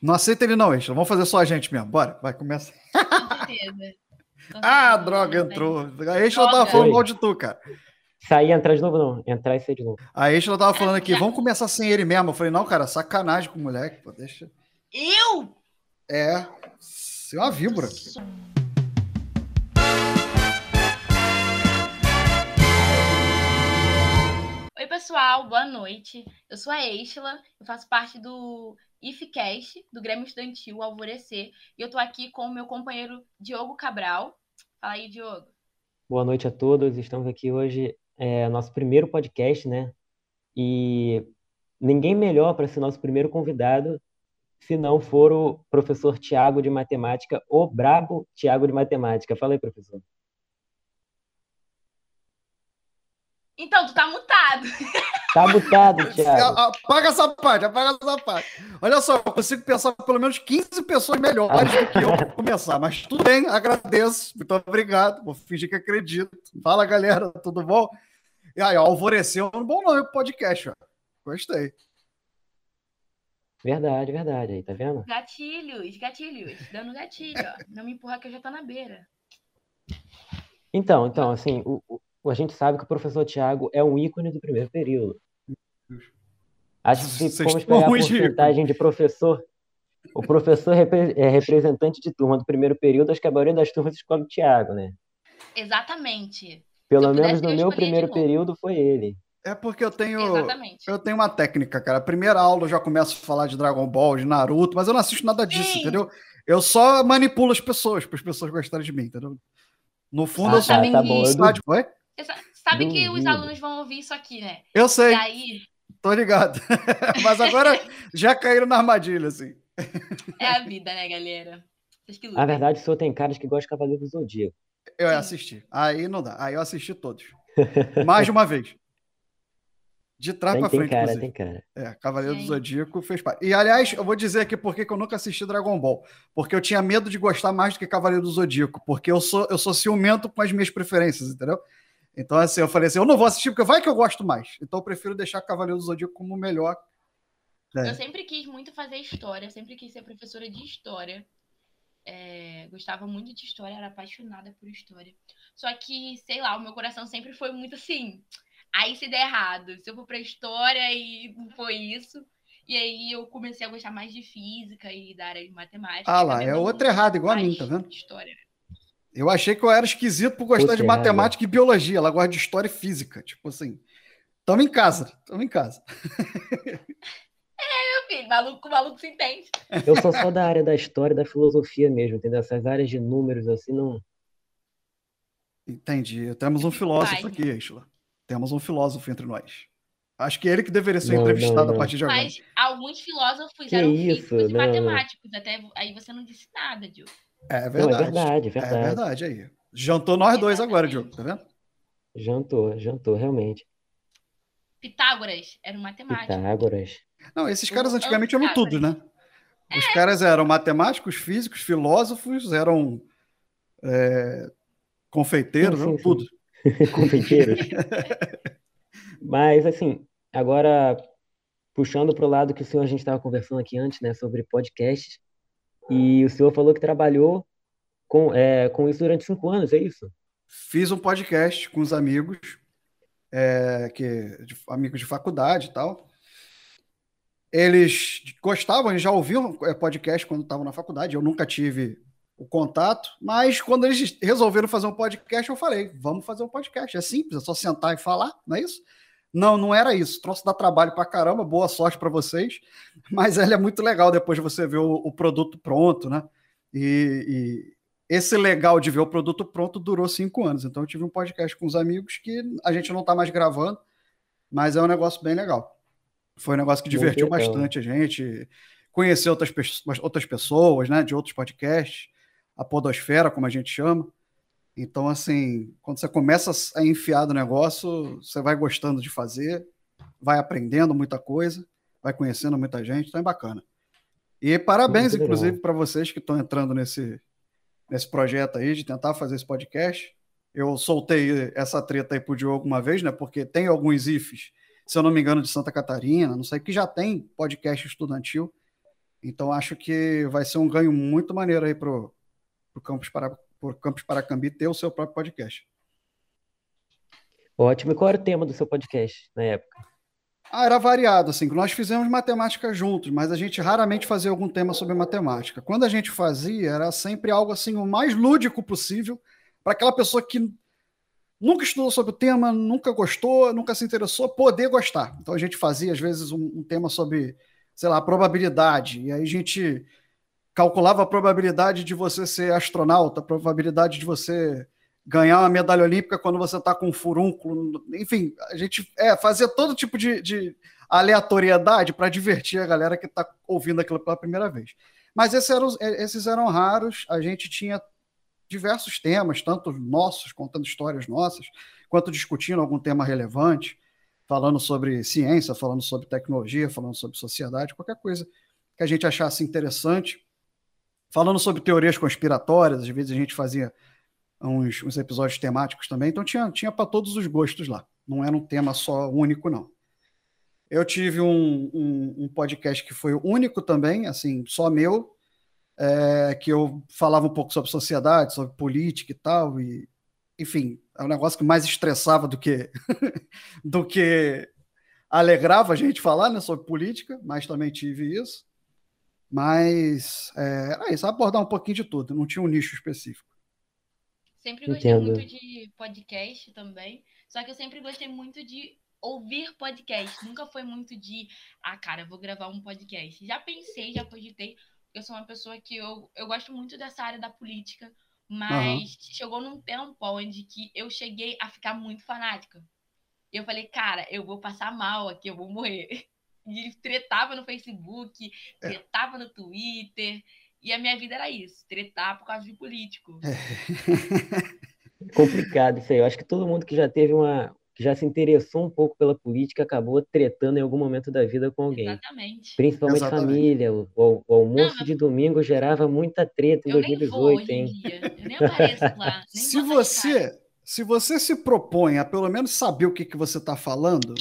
Não aceita ele não, Extra. Vamos fazer só a gente mesmo. Bora, vai, começa. Com certeza. Ah, droga, né? entrou. A Extra tava falando mal de tu, cara. Sair e entrar de novo, não. Entrar e sair de novo. A Extra tava falando aqui, vamos começar sem ele mesmo. Eu falei, não, cara, sacanagem com o moleque, pô, deixa. Eu? É, você é uma víbora. Oi, pessoal, boa noite. Eu sou a Estela, eu faço parte do IFCast, do Grêmio Estudantil Alvorecer, e eu tô aqui com o meu companheiro Diogo Cabral. Fala aí, Diogo. Boa noite a todos. Estamos aqui hoje, é nosso primeiro podcast, né? E ninguém melhor para ser nosso primeiro convidado se não for o professor Tiago de Matemática, o brabo Tiago de Matemática. Fala aí, professor. Então, tu tá mutado. Tá mutado, Tiago. A- Apaga essa parte, apaga essa parte. Olha só, eu consigo pensar pelo menos 15 pessoas melhores do que eu pra começar, mas tudo bem, agradeço. Muito obrigado. Vou fingir que acredito. Fala, galera, tudo bom? E aí, ó, alvoreceu um bom nome pro podcast, ó. Gostei. Verdade, verdade. Aí, tá vendo? Gatilhos, gatilhos. Dando gatilho, ó. Não me empurra que eu já tô na beira. Então, então, assim, o, o- a gente sabe que o professor Tiago é um ícone do primeiro período. Acho que se formos pegar a porcentagem de professor, o professor é representante de turma do primeiro período, acho que a maioria das turmas escolhe o Tiago, né? Exatamente. Pelo menos no eu meu primeiro período foi ele. É porque eu tenho. Exatamente. Eu tenho uma técnica, cara. A primeira aula eu já começo a falar de Dragon Ball, de Naruto, mas eu não assisto nada disso, Sim. entendeu? Eu só manipulo as pessoas, para as pessoas gostarem de mim, entendeu? No fundo, Ah, eu sou tá, sabem tá bom. Eu, du- Sabe, sabe que os alunos vão ouvir isso aqui, né? Eu sei, E aí, tô ligado. mas agora já caíram na armadilha, assim. é a vida, né, galera? Na verdade, o senhor tem caras que gostam de Cavaleiro do Zodíaco. Eu Sim. assisti. Aí não dá. Aí eu assisti todos. Mais de uma vez. De trás Tem, pra tem frente, cara, inclusive. tem cara. É, Cavaleiro do Sim. Zodíaco fez parte. E, aliás, eu vou dizer aqui por que que eu nunca assisti Dragon Ball. Porque eu tinha medo de gostar mais do que Cavaleiro do Zodíaco. Porque eu sou, eu sou ciumento com as minhas preferências, entendeu? Então, assim, eu falei assim, eu não vou assistir porque vai que eu gosto mais. Então, eu prefiro deixar Cavaleiro do Zodíaco como o melhor. É. Eu sempre quis muito fazer história, sempre quis ser professora de história. É, gostava muito de história, era apaixonada por história. Só que, sei lá, o meu coração sempre foi muito assim. Aí se der errado, se eu for pra história e não foi isso. E aí eu comecei a gostar mais de física e da área de matemática. Ah lá, é outro errado, igual a mim, tá vendo? História. Eu achei que eu era esquisito por gostar Puta de matemática e biologia. Ela gosta de história e física. Tipo assim, tamo em casa, tamo em casa. Meu filho, maluco, maluco se entende. Eu sou só da área da história e da filosofia mesmo, entendeu? Essas áreas de números, assim, não. Entendi. Temos um filósofo Vai. aqui, Isla. Temos um filósofo entre nós. Acho que é ele que deveria ser Não, entrevistado não, a não. partir de agora. Mas alguns filósofos Que eram isso, físicos e matemáticos. Até aí você não disse nada, Diogo. É Não, é verdade. verdade, é É verdade. verdade aí. Jantou nós dois agora. Diogo, tá vendo? Jantou, jantou, realmente. Pitágoras era um matemático. Pitágoras. Não, esses caras Eu antigamente eram tudo, né? Os caras eram matemáticos, físicos, filósofos, eram é, confeiteiros, Sim, eram sim, tudo. Confeiteiros. Mas, assim, agora, puxando para o lado que o senhor, a gente estava conversando aqui antes, né, sobre podcasts, e o senhor falou que trabalhou com, é, com isso durante cinco anos, é isso? Fiz um podcast com os amigos, é, que, de- amigos de faculdade e tal. Eles gostavam, eles já ouviam é, podcast quando estavam na faculdade. Eu nunca tive o contato, mas quando eles resolveram fazer um podcast, eu falei: vamos fazer um podcast. É simples, é só sentar e falar, não é isso? Não, não era isso. Troço dá trabalho pra caramba, boa sorte para vocês, mas ele é muito legal depois de você ver o, o produto pronto, né? E, e esse legal de ver o produto pronto durou cinco anos. Então eu tive um podcast com os amigos que a gente não está mais gravando, mas é um negócio bem legal. Foi um negócio que Muito divertiu legal. bastante a gente, conhecer outras, outras pessoas, né, de outros podcasts, a podosfera, como a gente chama. Então, assim, quando você começa a enfiar do negócio, você vai gostando de fazer, vai aprendendo muita coisa, vai conhecendo muita gente, então é bacana. E parabéns, Muito inclusive, para vocês que estão entrando nesse, nesse projeto aí de tentar fazer esse podcast. Eu soltei essa treta aí pro Diogo uma vez, né? Porque tem alguns IFs, se eu não me engano, de Santa Catarina, não sei, que já tem podcast estudantil. Então acho que vai ser um ganho muito maneiro aí pro, pro Campus para pro Campus Paracambi ter o seu próprio podcast. Ótimo. E qual era o tema do seu podcast na época? Ah, era variado, assim, nós fizemos matemática juntos, mas a gente raramente fazia algum tema sobre matemática. Quando a gente fazia, era sempre algo assim, o mais lúdico possível, para aquela pessoa que nunca estudou sobre o tema, nunca gostou, nunca se interessou, poder gostar. Então a gente fazia, às vezes, um, um tema sobre, sei lá, probabilidade, e aí a gente calculava a probabilidade de você ser astronauta, a probabilidade de você ganhar uma medalha olímpica quando você está com um furúnculo. Enfim, a gente é, fazia todo tipo de, de aleatoriedade para divertir a galera que está ouvindo aquilo pela primeira vez. Mas esses eram, esses eram raros, a gente tinha diversos temas, tanto nossos, contando histórias nossas, quanto discutindo algum tema relevante, falando sobre ciência, falando sobre tecnologia, falando sobre sociedade, qualquer coisa que a gente achasse interessante, falando sobre teorias conspiratórias, às vezes a gente fazia uns, uns episódios temáticos também, então tinha, tinha para todos os gostos lá. Não era um tema só único, não. Eu tive um, um, um podcast que foi único também, assim, só meu, é, que eu falava um pouco sobre sociedade, sobre política e tal, e enfim, é um negócio que mais estressava do que do que alegrava a gente falar né, sobre política, mas também tive isso. Mas é, era isso, abordar um pouquinho de tudo, não tinha um nicho específico. Sempre gostei Entendo. muito de podcast também. Só que eu sempre gostei muito de ouvir podcast. Nunca foi muito de, ah, cara, vou gravar um podcast. Já pensei, já cogitei. Eu sou uma pessoa que eu, eu gosto muito dessa área da política, mas uhum. chegou num tempo onde que eu cheguei a ficar muito fanática. Eu falei, cara, eu vou passar mal aqui, eu vou morrer. E tretava no Facebook, é. tretava é. no Twitter. E a minha vida era isso, tretar por causa de político. É. Complicado isso aí. Eu acho que todo mundo que já teve uma. que já se interessou um pouco pela política acabou tretando em algum momento da vida com alguém. Exatamente. Principalmente Exatamente. família. O, o, o almoço Não, de domingo gerava muita treta em 2018, hein? Eu nem apareço lá. Nem se você. Se você se propõe a pelo menos saber o que, que você está falando,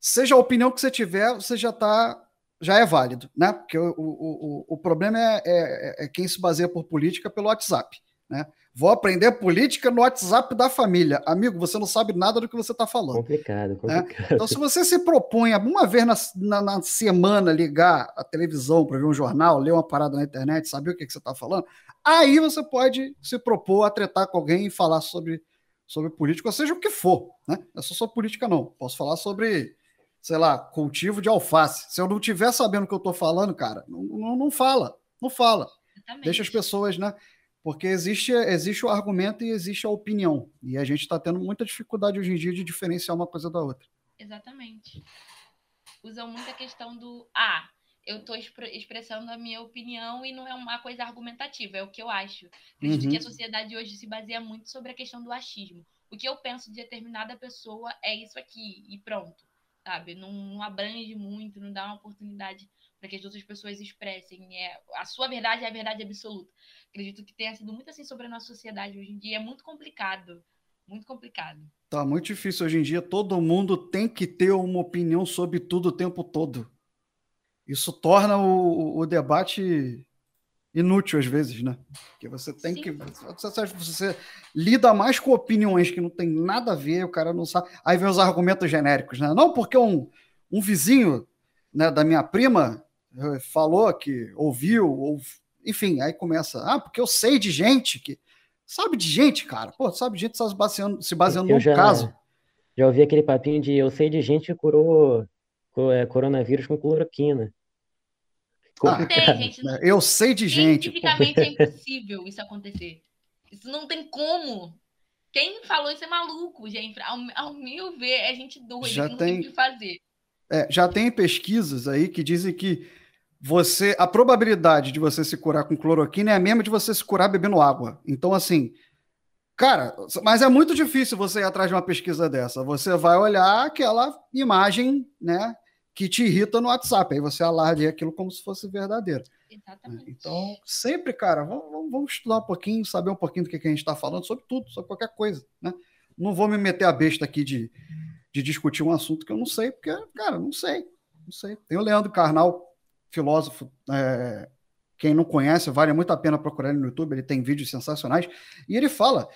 seja a opinião que você tiver, você já está já é válido, né? Porque o, o, o, problema é, é, é, quem se baseia por política pelo WhatsApp, né? Vou aprender política no WhatsApp da família. Amigo, você não sabe nada do que você está falando. Complicado, né? complicado. Né? Então, se você se propõe uma vez na, na, na semana ligar a televisão para ver um jornal, ler uma parada na internet, saber o que, que você está falando, aí você pode se propor a tretar com alguém e falar sobre, sobre política, ou seja, o que for, né? Não é só política, não. Posso falar sobre sei lá, cultivo de alface. Se eu não tiver sabendo o que eu estou falando, cara, não, não, não, fala, não fala. Exatamente. Deixa as pessoas, né? Porque existe, existe o argumento e existe a opinião. E a gente está tendo muita dificuldade hoje em dia de diferenciar uma coisa da outra. Exatamente. Usam muito a questão do ah, eu estou expressando a minha opinião e não é uma coisa argumentativa, é o que eu acho. Acredito uhum. que a sociedade hoje se baseia muito sobre a questão do achismo. O que eu penso de determinada pessoa é isso aqui, e pronto sabe? Não, não abrange muito, não dá uma oportunidade para que as outras pessoas expressem. É, a sua verdade é a verdade absoluta. Acredito que tenha sido muito assim sobre a nossa sociedade hoje em dia. É muito complicado. Muito complicado. Tá muito difícil hoje em dia. Todo mundo tem que ter uma opinião sobre tudo o tempo todo. Isso torna o, o debate inútil às vezes, né? Porque você tem Sim. que. Você, você, lida mais com opiniões que não tem nada a ver, o cara não sabe. Aí vem os argumentos genéricos, né? Não, porque um, um vizinho né, da minha prima eh, falou que ouviu, ou, enfim, aí começa. Ah, porque eu sei de gente que. Sabe de gente, cara? Pô, sabe de gente se baseando, se baseando no caso. Já ouvi aquele papinho de eu sei de gente que curou é, coronavírus com cloroquina. Ah, gente, né? eu sei de gente. Cientificamente é impossível isso acontecer. Isso não tem como. Quem falou isso é maluco, gente. Ao, ao meu ver, é gente doida, já não tem, tem o que fazer. É, já tem pesquisas aí que dizem que você a probabilidade de você se curar com cloroquina é a mesma de você se curar bebendo água. Então, assim, cara, mas é muito difícil você ir atrás de uma pesquisa dessa. Você vai olhar aquela imagem, né? Que te irrita no WhatsApp. Aí você alarde aquilo como se fosse verdadeiro. Exatamente. Então, sempre, cara, vamos, vamos, estudar um pouquinho, saber um pouquinho do que, que a gente está falando, sobre tudo, sobre qualquer coisa. Né? Não vou me meter a besta aqui de, de discutir um assunto que eu não sei, porque, cara, não sei. Não sei. Tem o Leandro Carnal, filósofo. É, quem não conhece, vale muito a pena procurar ele no YouTube, ele tem vídeos sensacionais. E ele fala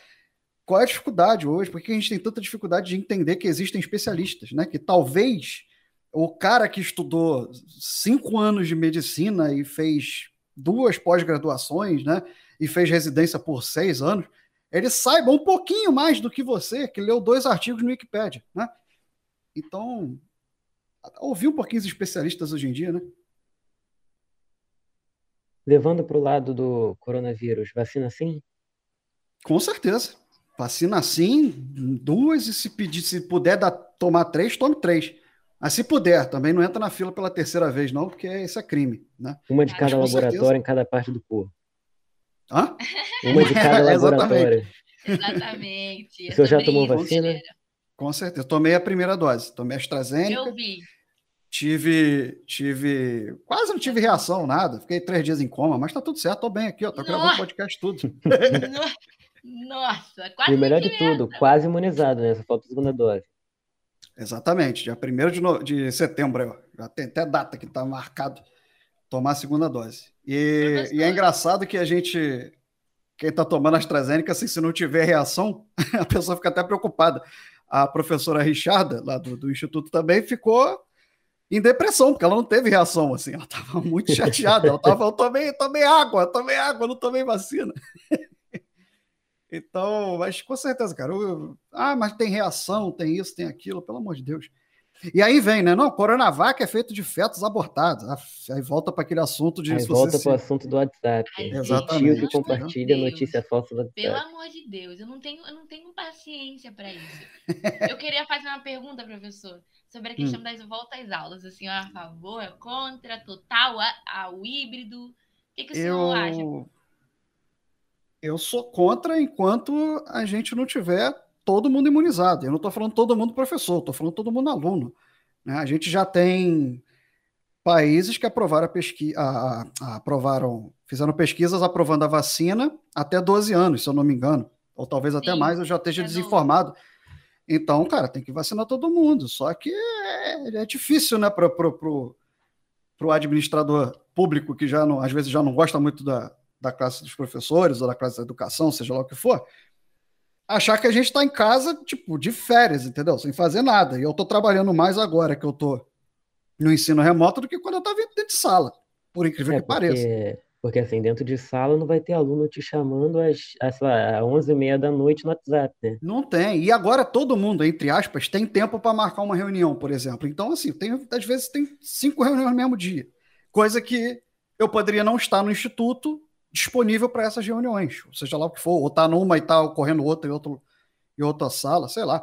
qual é a dificuldade hoje, por que a gente tem tanta dificuldade de entender que existem especialistas, né? Que talvez o cara que estudou cinco anos de medicina e fez duas pós-graduações, né? E fez residência por seis anos, ele saiba um pouquinho mais do que você, que leu dois artigos no Wikipedia, né? Então, ouvir um pouquinho os especialistas hoje em dia, né? Levando para o lado do coronavírus, vacina sim? Com certeza. Vacina sim, duas, e se pedir, se puder dar, tomar três, tome três. Mas se puder, também não entra na fila pela terceira vez, não, porque isso é crime. Né? Uma de cada laboratório certeza. em cada parte do corpo. Hã? Uma de cada laboratório. Exatamente. O senhor já tomou vacina? Com certeza. Tomei a primeira dose. Tomei a AstraZeneca. Eu vi. Tive, tive, quase não tive reação, nada. Fiquei três dias em coma, mas tá tudo certo, tô bem aqui, ó. Tô gravando podcast tudo. Nossa, quase. E o melhor de tudo, quase imunizado, né? Só falta a segunda dose. Exatamente, dia 1 de, no... de setembro, já tem até data que está marcado tomar a segunda dose. E, e, é engraçado que a gente, quem está tomando AstraZeneca, assim, se não tiver reação, a pessoa fica até preocupada. A professora Richarda, lá do, do Instituto, também ficou em depressão, porque ela não teve reação, assim, ela estava muito chateada, ela estava, eu tomei, tomei água, tomei água, não tomei vacina. Então, mas com certeza, cara. Eu, ah, mas tem reação, tem isso, tem aquilo, pelo amor de Deus. E aí vem, né? Não, Coronavac é feito de fetos abortados. Aí volta para aquele assunto de. Aí volta para o assunto do WhatsApp. Ai, Exatamente. Tio que compartilha Deus. notícia falsa do WhatsApp. Pelo amor de Deus, eu não tenho, eu não tenho paciência para isso. eu queria fazer uma pergunta, professor, sobre a questão hum. das voltas às aulas. Assim, a favor, contra, total, ao híbrido. O que, que o senhor eu... acha? Eu sou contra enquanto a gente não tiver todo mundo imunizado. Eu não estou falando todo mundo professor, estou falando todo mundo aluno. Né? A gente já tem países que aprovaram a pesquisa, aprovaram, fizeram pesquisas aprovando a vacina até 12 anos, se eu não me engano, ou talvez até Sim, mais, eu já esteja é desinformado. Então, cara, tem que vacinar todo mundo. Só que é, é difícil, né, para o administrador público que já não, às vezes já não gosta muito da, da classe dos professores ou da classe da educação, seja lá o que for, achar que a gente está em casa, tipo, de férias, entendeu? Sem fazer nada. E eu estou trabalhando mais agora que eu estou no ensino remoto do que quando eu estava dentro de sala, por incrível é, que porque, pareça. Porque, assim, dentro de sala não vai ter aluno te chamando às, às, às 11h30 da noite no WhatsApp, né? Não tem. E agora todo mundo, entre aspas, tem tempo para marcar uma reunião, por exemplo. Então, assim, tem, às vezes tem cinco reuniões no mesmo dia. Coisa que eu poderia não estar no instituto disponível para essas reuniões, seja lá o que for, ou tá numa e tá ocorrendo outra em, outro, em outra sala, sei lá.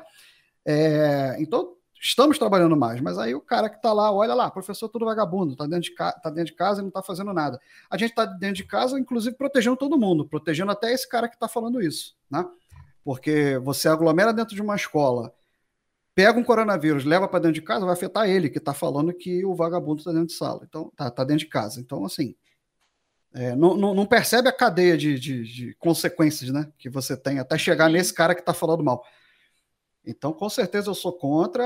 É, então, estamos trabalhando mais, mas aí o cara que está lá, olha lá, professor tudo vagabundo, está dentro, de tá dentro de casa e não está fazendo nada. A gente está dentro de casa, inclusive, protegendo todo mundo, protegendo até esse cara que está falando isso, né? Porque você aglomera dentro de uma escola, pega um coronavírus, leva para dentro de casa, vai afetar ele, que está falando que o vagabundo está dentro de sala. Então, tá, tá dentro de casa. Então, assim, é, não, não, não, percebe a cadeia de, de, de, consequências né, que você tem até chegar nesse cara que está falando mal. Então, com certeza, eu sou contra.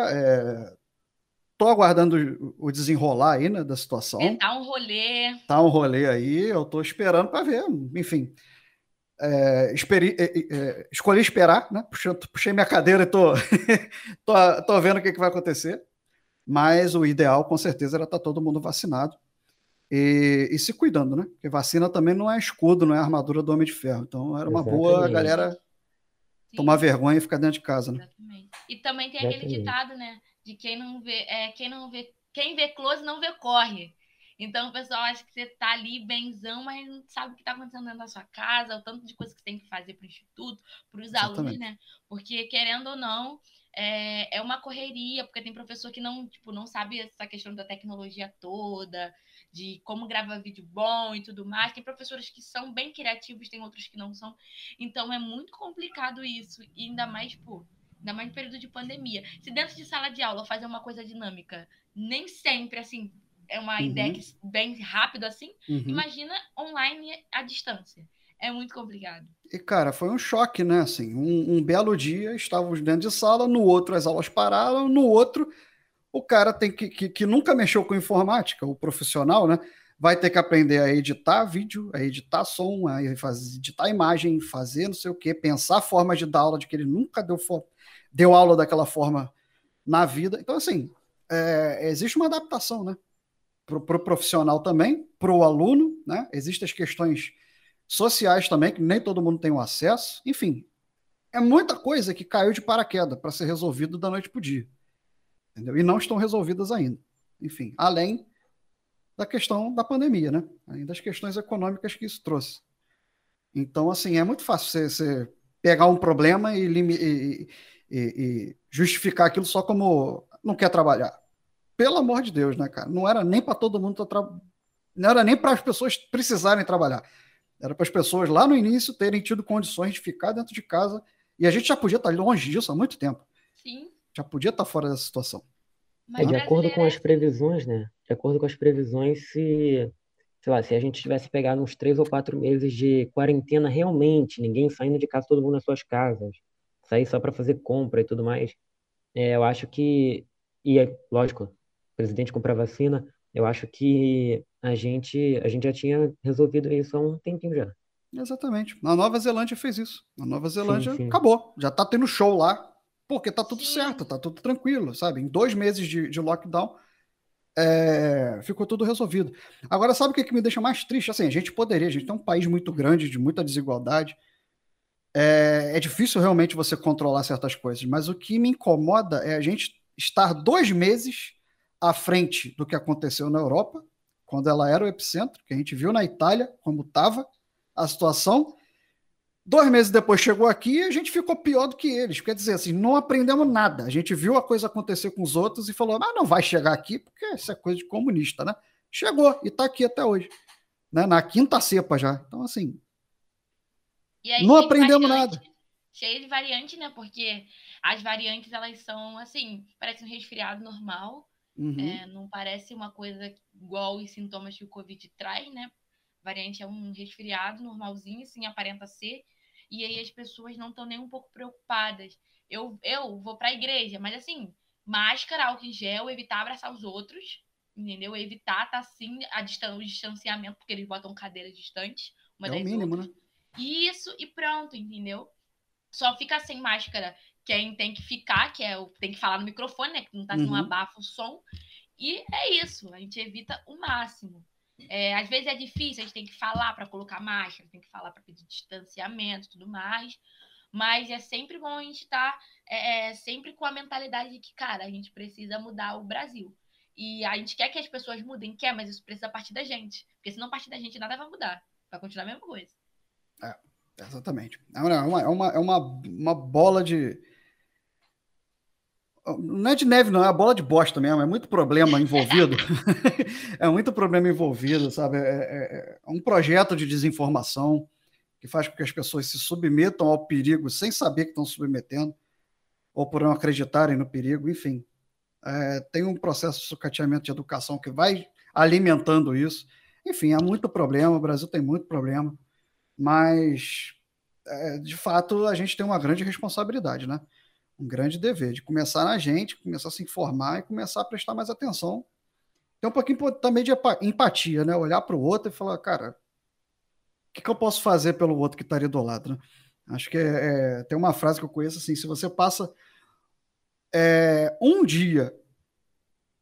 Estou é, aguardando o desenrolar aí né, da situação. É, tá um rolê. Tá um rolê aí, eu estou esperando para ver. Enfim, é, esperi, é, é, escolhi esperar, né? Puxei, puxei minha cadeira e tô, tô, tô, vendo o que, que vai acontecer. Mas o ideal, com certeza, era estar tá todo mundo vacinado e, e, se cuidando, né? Porque vacina também não é escudo, não é armadura do Homem de Ferro. Então era uma Exatamente. boa a galera Sim. tomar vergonha e ficar dentro de casa, né? Exatamente. E também tem Exatamente. aquele ditado, né? De quem não vê, é, quem não vê, quem vê close não vê corre. Então o pessoal acha que você tá ali benzão, mas não sabe o que tá acontecendo dentro da sua casa, o tanto de coisa que você tem que fazer para o instituto, para os alunos, né? Porque querendo ou não, é, é uma correria, porque tem professor que não, tipo, não sabe essa questão da tecnologia toda, de como gravar vídeo bom e tudo mais. Tem professores que são bem criativos, tem outros que não são. Então é muito complicado isso, e ainda mais, pô, ainda mais no período de pandemia. Se dentro de sala de aula fazer uma coisa dinâmica, nem sempre assim é uma uhum. ideia que, bem rápido assim, uhum. imagina online à distância. É muito complicado. E, cara, foi um choque, né? Assim, um, um belo dia estávamos dentro de sala, no outro as aulas pararam, no outro o cara tem que, que, que nunca mexeu com informática, o profissional, né? Vai ter que aprender a editar vídeo, a editar som, a editar imagem, fazer não sei o quê, pensar formas de dar aula de que ele nunca deu, deu aula daquela forma na vida. Então, assim, é, existe uma adaptação, né? Para o pro profissional também, para o aluno, né? Existem as questões sociais também, que nem todo mundo tem o acesso. Enfim, é muita coisa que caiu de paraquedas para ser resolvido da noite para o dia entendeu? E não estão resolvidas ainda. Enfim, além da questão da pandemia, né? Além das questões econômicas que isso trouxe. Então, assim, é muito fácil você, pegar um problema e, e, e, e, justificar aquilo só como não quer trabalhar. Pelo amor de Deus, né, cara? Não era nem para todo mundo tra... não era nem para as pessoas precisarem trabalhar. Era para as pessoas lá no início terem tido condições de ficar dentro de casa. E a gente já podia estar longe disso há muito tempo. Sim já podia estar fora dessa situação. É, de acordo com as previsões, né? De acordo com as previsões, se, sei lá, se a gente tivesse pegado uns três ou quatro meses de quarentena realmente, ninguém saindo de casa, todo mundo nas suas casas, sair só para fazer compra e tudo mais, é, eu acho que, e é lógico, o presidente comprar vacina, eu acho que a gente, a gente já tinha resolvido isso há um tempinho já. Exatamente. A Nova Zelândia fez isso. A Nova Zelândia sim, sim. acabou. Já tá tendo show lá porque tá tudo Sim. certo, tá tudo tranquilo, sabe? Em dois meses de, de lockdown, é, ficou tudo resolvido. Agora, sabe o que, que me deixa mais triste? Assim, a gente poderia, a gente tem um país muito grande, de muita desigualdade. É, é difícil realmente você controlar certas coisas, mas o que me incomoda é a gente estar dois meses à frente do que aconteceu na Europa, quando ela era o epicentro, que a gente viu na Itália como estava a situação, Dois meses depois chegou aqui e a gente ficou pior do que eles. Quer dizer, assim, não aprendemos nada. A gente viu a coisa acontecer com os outros e falou, mas não vai chegar aqui porque isso é coisa de comunista, né? Chegou e está aqui até hoje. Né? Na quinta cepa já. Então, assim, aí, não aprendemos nada. Cheio de variante, né? Porque as variantes, elas são, assim, parece um resfriado normal. Uhum. É, não parece uma coisa igual os sintomas que o Covid traz, né? Variante é um resfriado normalzinho, assim, aparenta ser e aí as pessoas não estão nem um pouco preocupadas. Eu, eu vou para a igreja, mas assim, máscara, álcool em gel, evitar abraçar os outros, entendeu? Evitar tá assim a distan o distanciamento, porque eles botam cadeiras distantes. Uma é o mínimo, outras. né? Isso e pronto, entendeu? Só fica sem máscara quem tem que ficar, que é o tem que falar no microfone, né? Que não tá uhum. um abafa o som. E é isso, a gente evita o máximo. É, às vezes é difícil, a gente tem que falar para colocar máscara, tem que falar para pedir distanciamento tudo mais. Mas é sempre bom a gente estar tá, é, é, sempre com a mentalidade de que, cara, a gente precisa mudar o Brasil. E a gente quer que as pessoas mudem, quer, mas isso precisa partir da gente. Porque se não partir da gente, nada vai mudar. Vai continuar a mesma coisa. É, exatamente. É uma, é uma, é uma, uma bola de não é de neve, não, é a bola de bosta mesmo, é muito problema envolvido. é muito problema envolvido, sabe? É, é, é, um projeto de desinformação que faz com que as pessoas se submetam ao perigo sem saber que estão submetendo, ou por não acreditarem no perigo, enfim. É, tem um processo de sucateamento de educação que vai alimentando isso. Enfim, há muito problema, o Brasil tem muito problema, mas, é, de fato, a gente tem uma grande responsabilidade, né? Um grande dever de começar na gente, começar a se informar e começar a prestar mais atenção. Tem um pouquinho também de empatia, né? Olhar para o outro e falar, cara, o que, que, eu posso fazer pelo outro que estaria do lado, né? Acho que é, é, tem uma frase que eu conheço assim: se você passa é, um dia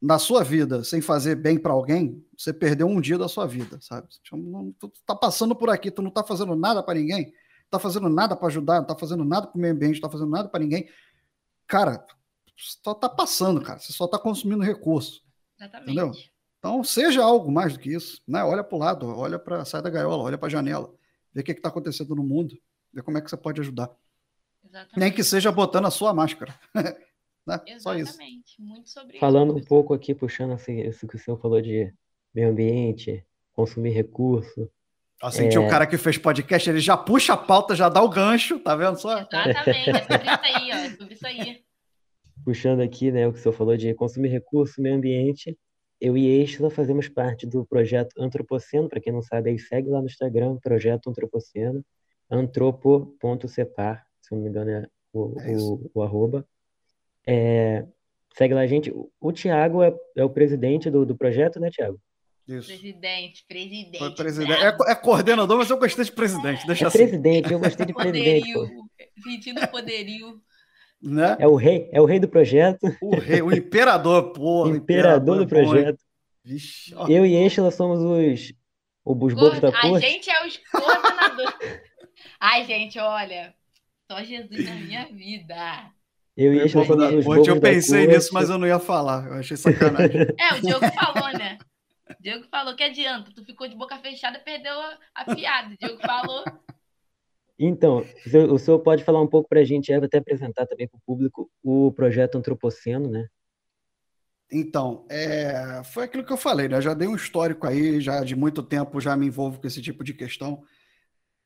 na sua vida sem fazer bem para alguém, você perdeu um dia da sua vida, sabe? Não, tu tá passando por aqui, tu não tá fazendo nada para ninguém, tá fazendo nada para ajudar, não tá fazendo nada para o meio ambiente, não tá fazendo nada para ninguém cara, só tá passando, cara. Você só tá consumindo recurso. Exatamente. Entendeu? Então, seja algo mais do que isso. Né? Olha para o lado, olha para sai da gaiola, olha para a janela, vê o que está acontecendo no mundo, vê como é que você pode ajudar. Exatamente. Nem que seja botando a sua máscara. né? Só isso. Muito sobre Falando isso. um pouco aqui, puxando isso que o senhor falou de meio ambiente, consumir recurso. Eu senti é... o cara que fez podcast, ele já puxa a pauta, já dá o gancho, tá vendo só? Exatamente, é sobre isso aí, ó, é sobre isso aí. Puxando aqui, né, o que o senhor falou de consumir recurso, meio ambiente, eu e Exla fazemos parte do projeto Antropoceno, para quem não sabe, aí segue lá no Instagram, projeto Antropoceno, antropo.cepar, se eu não me engano é o, é o, o arroba. É, segue lá a gente. O Tiago é, é, o presidente do, do projeto, né, Tiago? Isso. Presidente, presidente. Foi presidente. É, é, coordenador, mas eu gostei de presidente. Deixa é assim. presidente, eu gostei de presidente. Poderio, sentindo poderio. Né? É o rei, é o rei do projeto. O rei, o imperador, pô. imperador, imperador do projeto. Vixe, eu e Estela somos os, os bobos da corte. A gente é os coordenadores. Ai, gente, olha. Só Jesus na minha vida. Eu ia chamar da ponte, Eu pensei nisso, mas eu não ia falar. Eu achei sacanagem. é, o Diogo falou, né? O Diogo falou que adianta. Tu ficou de boca fechada e perdeu a, a piada. O Diogo falou. Então, o senhor pode falar um pouco para a gente, até apresentar também para o público o projeto Antropoceno, né? Então, é, foi aquilo que eu falei, né? Eu já dei um histórico aí, já de muito tempo já me envolvo com esse tipo de questão.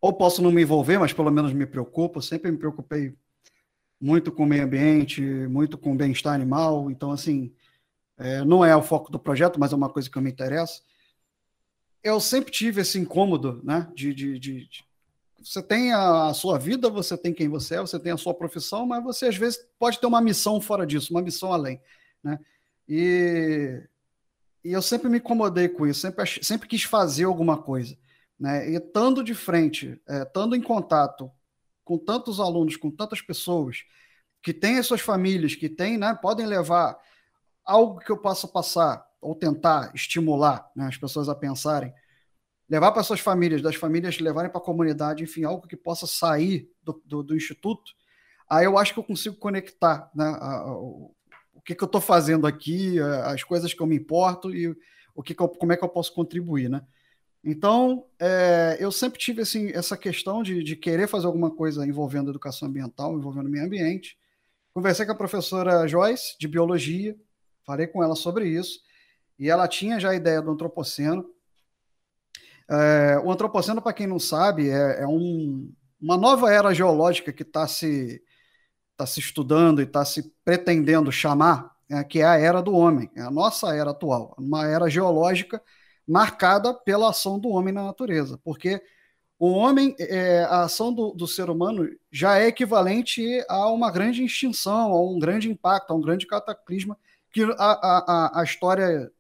Ou posso não me envolver, mas pelo menos me preocupo. Sempre me preocupei muito com o meio ambiente, muito com o bem-estar animal. Então, assim, é, não é o foco do projeto, mas é uma coisa que me interessa. Eu sempre tive esse incômodo, né? De, de, de, você tem a sua vida, você tem quem você é, você tem a sua profissão, mas você às vezes pode ter uma missão fora disso, uma missão além, né? E, e eu sempre me incomodei com isso, sempre, sempre quis fazer alguma coisa, né? E estando de frente, é, estando em contato com tantos alunos, com tantas pessoas que têm as suas famílias, que têm, né, podem levar algo que eu possa passar ou tentar estimular né, as pessoas a pensarem, levar para suas famílias, das famílias levarem para a comunidade, enfim, algo que possa sair do, do, do, instituto, aí eu acho que eu consigo conectar né, a, a, o, o que, que eu estou fazendo aqui, as coisas que eu me importo e o que, que eu, como é que eu posso contribuir, né? Então, é, eu sempre tive assim, essa questão de, de, querer fazer alguma coisa envolvendo educação ambiental, envolvendo meio ambiente. Conversei com a professora Joyce, de biologia, falei com ela sobre isso, e ela tinha já a ideia do antropoceno. É, o antropoceno, para quem não sabe, é, é um, uma nova era geológica que está se, tá se estudando e está se pretendendo chamar, é, que é a era do homem, é a nossa era atual, uma era geológica marcada pela ação do homem na natureza, porque o homem, é, a ação do, do, ser humano já é equivalente a uma grande extinção, a um grande impacto, a um grande cataclisma que a, a, a história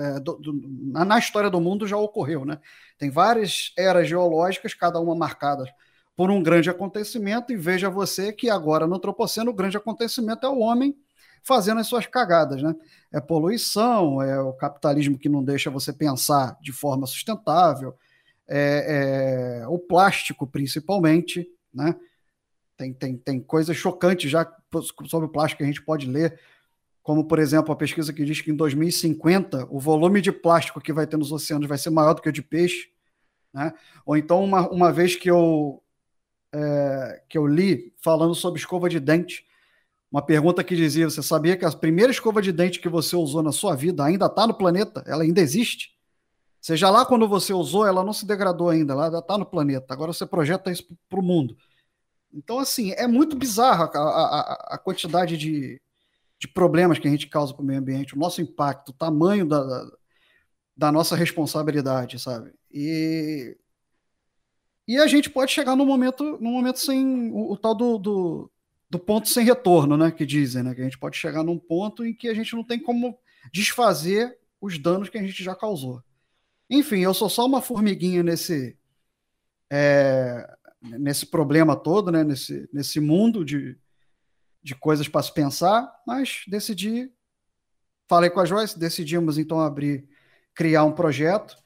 é, do, do, na história do mundo já ocorreu, né? Tem várias eras geológicas, cada uma marcada por um grande acontecimento, e veja você que agora no Antropoceno o grande acontecimento é o homem fazendo as suas cagadas, né? É poluição, é o capitalismo que não deixa você pensar de forma sustentável, é, é o plástico, principalmente, né? Tem, tem, tem coisas chocantes já sobre o plástico que a gente pode ler, como, por exemplo, a pesquisa que diz que em 2050 o volume de plástico que vai ter nos oceanos vai ser maior do que o de peixe, né? Ou então, uma, uma vez que eu, é, que eu li falando sobre escova de dente, uma pergunta que dizia: você sabia que a primeira escova de dente que você usou na sua vida ainda está no planeta? Ela ainda existe? Seja lá quando você usou, ela não se degradou ainda, ela está no planeta. Agora você projeta isso para o mundo. Então, assim, é muito bizarro a, a quantidade de, de problemas que a gente causa para o meio ambiente, o nosso impacto, o tamanho da, da, nossa responsabilidade, sabe? E, e a gente pode chegar num momento, num momento sem o, o tal do, do do ponto sem retorno, né? Que dizem, né? Que a gente pode chegar num ponto em que a gente não tem como desfazer os danos que a gente já causou. Enfim, eu sou só uma formiguinha nesse é, nesse problema todo, né? Nesse, nesse mundo de, de coisas para se pensar, mas decidi, falei com a Joyce, decidimos então abrir, criar um projeto.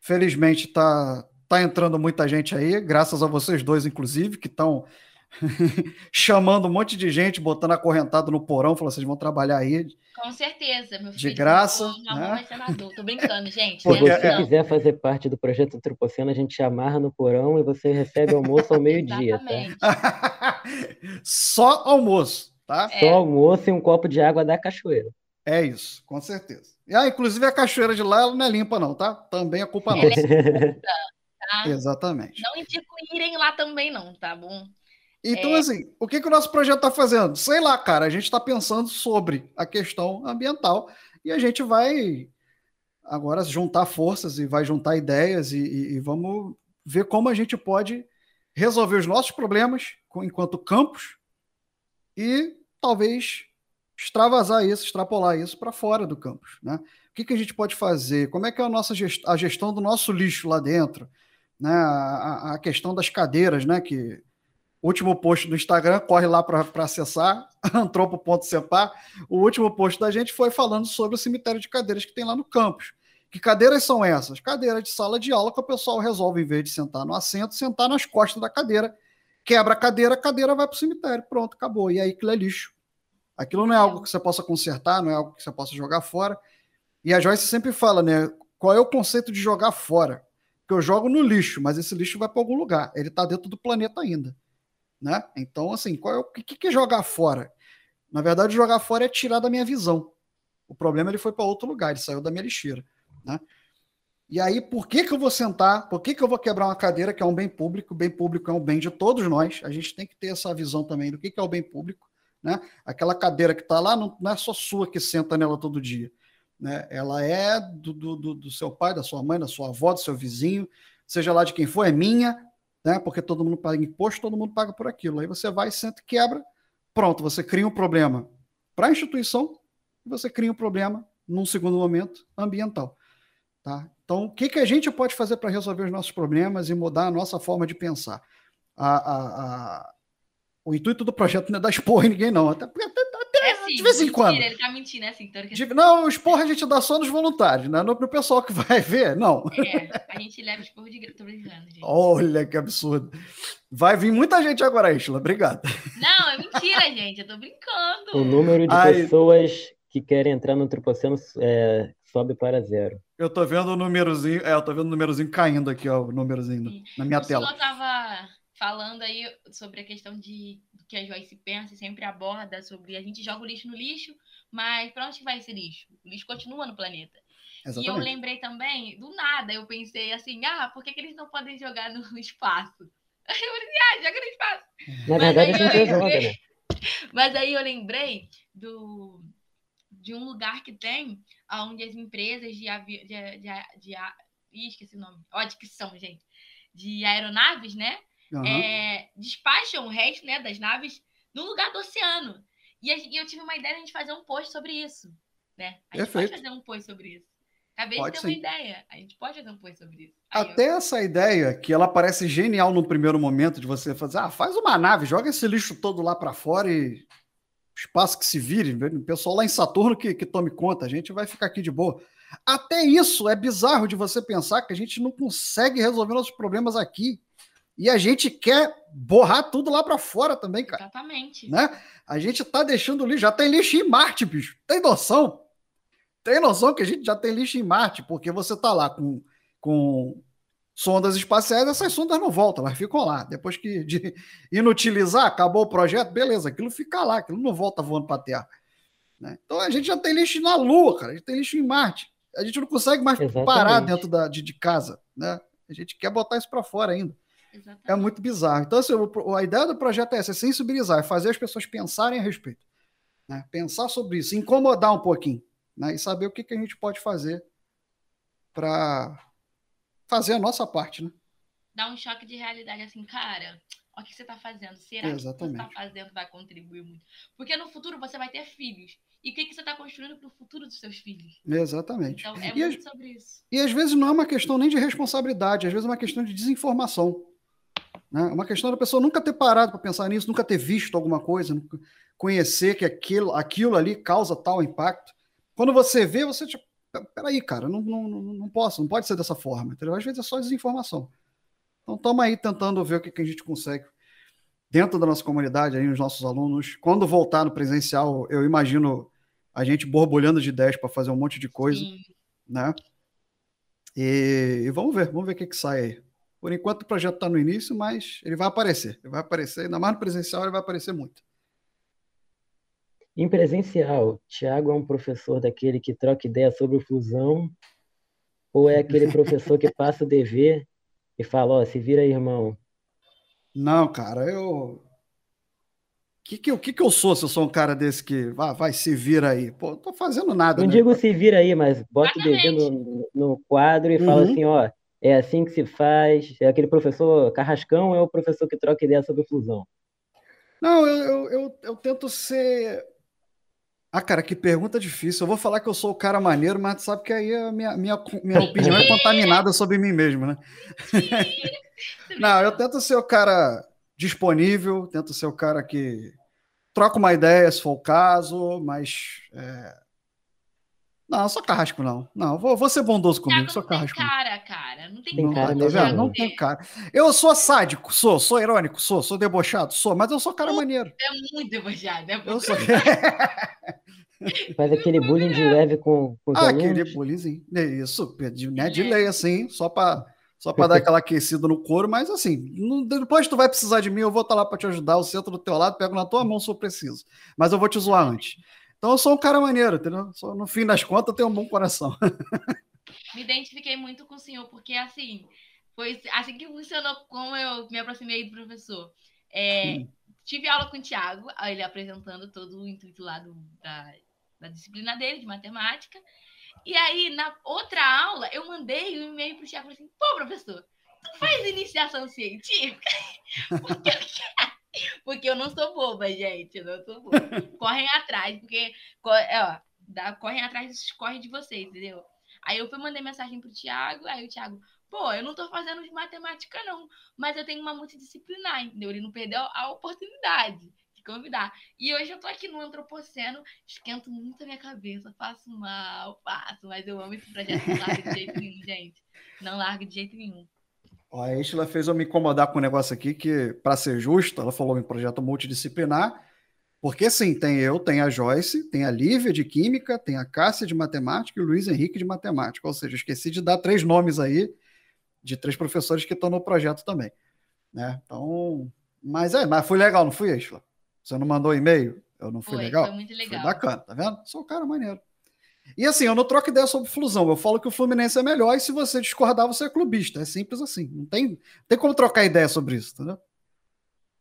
Felizmente está tá entrando muita gente aí, graças a vocês dois, inclusive, que estão chamando um monte de gente, botando acorrentado no porão, falou: vocês vão trabalhar aí. Com certeza, meu filho. De graça. Né? Senador. Tô brincando, gente. Se você é... quiser fazer parte do projeto Antropoceno, a gente te amarra no porão e você recebe almoço ao meio-dia. tá? Só almoço, tá? É. Só almoço e um copo de água da cachoeira. É isso, com certeza. E, ah, inclusive a cachoeira de lá ela não é limpa, não, tá? Também é culpa ela nossa. É tá? Exatamente. Não indico irem lá também, não, tá bom? Então, é... assim, o que, que o nosso projeto está fazendo? Sei lá, cara, a gente está pensando sobre a questão ambiental e a gente vai agora juntar forças e vai juntar ideias e, e, e vamos ver como a gente pode resolver os nossos problemas enquanto campos e talvez extravasar isso, extrapolar isso para fora do campus, né? O que, que a gente pode fazer? Como é que é a nossa gest a gestão do nosso lixo lá dentro? Né? A, a questão das cadeiras, né? Que último post do Instagram, corre lá para acessar, antropo.cepar. O último post da gente foi falando sobre o cemitério de cadeiras que tem lá no campus. Que cadeiras são essas? Cadeiras de sala de aula que o pessoal resolve, em vez de sentar no assento, sentar nas costas da cadeira, quebra a cadeira, a cadeira vai para o cemitério, pronto, acabou. E aí aquilo é lixo. Aquilo não é algo que você possa consertar, não é algo que você possa jogar fora. E a Joyce sempre fala, né? Qual é o conceito de jogar fora? Que eu jogo no lixo, mas esse lixo vai para algum lugar. Ele está dentro do planeta ainda. Né? Então, assim, qual é o que, que é jogar fora? Na verdade, jogar fora é tirar da minha visão. O problema ele foi para outro lugar, ele saiu da minha lixeira. Né? E aí, por que, que eu vou sentar? Por que, que eu vou quebrar uma cadeira que é um bem público? O bem público é um bem de todos nós. A gente tem que ter essa visão também do que, que é o bem público. Né? Aquela cadeira que está lá não, não, é só sua que senta nela todo dia. Né? Ela é do, do, do seu pai, da sua mãe, da sua avó, do seu vizinho, seja lá de quem for, é minha, né? Porque todo mundo paga imposto, todo mundo paga por aquilo. Aí você vai, senta quebra, pronto, você cria um problema para a instituição e você cria um problema, num segundo momento, ambiental. Tá? Então, o que, que a gente pode fazer para resolver os nossos problemas e mudar a nossa forma de pensar? A, a, a... O intuito do projeto não é dar esporra em ninguém, não. Até, até, até é sim, de vez em mentira, quando. Ele tá mentindo, é assim. De, não, esporra a gente dá só nos voluntários, né? No, no pessoal que vai ver, não. É, a gente leva esporro de tô brincando, gente. Olha que absurdo. Vai vir muita gente agora, Isla. Obrigado. Não, é mentira, gente. Eu tô brincando. O número de Ai... pessoas que querem entrar no Tripoceno é, sobe para zero. Eu tô vendo o númerozinho, é, eu tô vendo o númerozinho caindo aqui, ó, o númerozinho Sim. na minha o tela. Eu tava falando aí sobre a questão de que a Joyce pensa e sempre aborda sobre a gente joga o lixo no lixo, mas para onde vai esse lixo? O lixo continua no planeta. Exatamente. E eu lembrei também, do nada, eu pensei assim, ah, por que, que eles não podem jogar no espaço? Eu falei, ah, joga no espaço. Na verdade, a gente joga, né? Mas aí eu lembrei do, de um lugar que tem onde as empresas de avi... de, de, de, Ih, esqueci o nome. Ó, de que são, gente. De aeronaves, né? Uhum. É, despacham o resto né, das naves no lugar do oceano. E, a, e eu tive uma ideia de a gente fazer um post sobre isso. Né? A gente Perfeito. pode fazer um post sobre isso. Acabei pode de ter sim. uma ideia. A gente pode fazer um post sobre isso. Aí Até eu... essa ideia, que ela parece genial no primeiro momento, de você fazer, ah, faz uma nave, joga esse lixo todo lá para fora e espaço que se vire, o pessoal lá em Saturno que, que tome conta, a gente vai ficar aqui de boa. Até isso é bizarro de você pensar que a gente não consegue resolver nossos problemas aqui. E a gente quer borrar tudo lá para fora também, cara. Exatamente. Né? A gente tá deixando lixo, já tem lixo em Marte, bicho. Tem noção? Tem noção que a gente já tem lixo em Marte, porque você tá lá com, com sondas espaciais, essas sondas não voltam, elas ficam lá. Depois que de inutilizar, acabou o projeto, beleza, aquilo fica lá, aquilo não volta voando para a Terra. Né? Então a gente já tem lixo na Lua, cara, a gente tem lixo em Marte. A gente não consegue mais Exatamente. parar dentro da, de, de, casa, né? A gente quer botar isso para fora ainda. Exatamente. É muito bizarro. Então, assim, a ideia do projeto é essa, é sensibilizar, é fazer as pessoas pensarem a respeito. Né? Pensar sobre isso, incomodar um pouquinho, né? E saber o que, que a gente pode fazer para fazer a nossa parte, né? Dá um choque de realidade assim, cara, olha o que você está fazendo. Será Exatamente. que o que você está fazendo vai contribuir muito? Porque no futuro você vai ter filhos. E o que, que você está construindo para o futuro dos seus filhos? Exatamente. Então, é e muito sobre isso. E às vezes não é uma questão nem de responsabilidade, às vezes é uma questão de desinformação. Né? É uma questão da pessoa nunca ter parado para pensar nisso, nunca ter visto alguma coisa, conhecer que aquilo, aquilo ali causa tal impacto. Quando você vê, você tipo, peraí, cara, não, não, não posso, não pode ser dessa forma. Entendeu? Às vezes é só desinformação. Então, estamos aí tentando ver o que, que a gente consegue dentro da nossa comunidade, aí, os nossos alunos. Quando voltar no presencial, eu imagino a gente borbulhando de ideias para fazer um monte de coisa, Sim. né? E, e, vamos ver, vamos ver o que, que sai aí. Por enquanto o projeto está no início, mas ele vai aparecer. Ele vai aparecer, ainda mais no presencial, ele vai aparecer muito. Em presencial, Tiago é um professor daquele que troca ideia sobre fusão ou é aquele professor que passa o dever e fala, ó, oh, se vira aí, irmão? Não, cara, eu... O que, que, que, que eu sou se eu sou um cara desse que vai, vai se vira aí? Pô, não tô fazendo nada. Não né? digo se vira aí, mas bota o dever no, no quadro e uhum. fala assim, ó, é assim que se faz. É aquele professor carrascão é o professor que troca ideia sobre fusão. Não, eu, eu, eu, eu tento ser Ah, cara, que pergunta difícil. Eu vou falar que eu sou o cara maneiro, mas sabe que aí a minha, minha, minha opinião é contaminada sobre mim mesmo, né? Não, eu tento ser o cara disponível, tento ser o cara que troca uma ideia se for o caso, mas. É... Não, eu sou carrasco, não. Não, vou, vou ser bondoso comigo, Thiago, sou carrasco. Não tem cara, cara. Não tem, tem cara, tá vendo? Não tem cara. Eu sou sádico, sou, sou irônico, sou, sou debochado, sou, mas eu sou cara maneiro. É muito debochado, é Eu sou. Faz aquele bullying de leve com, com os ah, alunos. aquele bullying, é isso, de, né, de lei, assim, só para só para dar aquela aquecida no couro, mas assim, não, depois tu vai precisar de mim, eu vou estar tá lá para te ajudar, eu sento do teu lado, pego na tua mão se eu preciso. Mas eu vou te zoar antes. Então eu sou um cara maneiro, entendeu? Só, no fim das contas, eu tenho um bom coração. Me identifiquei muito com o senhor, porque assim, foi assim que funcionou como eu me aproximei do professor. É, tive aula com o Thiago, ele apresentando todo o intuito lá do, da, da disciplina dele, de matemática. E aí, na outra aula, eu mandei um e-mail pro Thiago e falei assim: pô, professor, tu faz iniciação científica? Porque eu, porque eu não sou boba, gente. Eu não sou boba. Correm atrás, porque ó, dá, correm atrás corre de vocês, entendeu? Aí eu fui mandei mensagem pro Thiago, aí o Thiago, pô, eu não tô fazendo de matemática, não, mas eu tenho uma multidisciplinar, entendeu? Ele não perdeu a oportunidade convidar. E hoje eu tô aqui no Antropoceno, esquento muito a minha cabeça, faço mal, faço, mas eu amo esse projeto, não largo de jeito nenhum, gente. Não largo de jeito nenhum. Ó, a Estela fez eu me incomodar com um negócio aqui que, para ser justo, ela falou em projeto multidisciplinar, porque sim, tem eu, tem a Joyce, tem a Lívia de Química, tem a Cássia de Matemática e o Luiz Henrique de Matemática. Ou seja, esqueci de dar três nomes aí de três professores que estão no projeto também. Né? Então, mas é, mas foi legal, não foi, Estela? Você não mandou e-mail? Eu não fui foi, legal? Foi muito legal. Foi bacana, tá vendo? Sou um cara maneiro. E assim, eu não troco ideia sobre fusão. Eu falo que o Fluminense é melhor e se você discordar, você é clubista. É simples assim. Não tem, não tem como trocar ideia sobre isso, entendeu?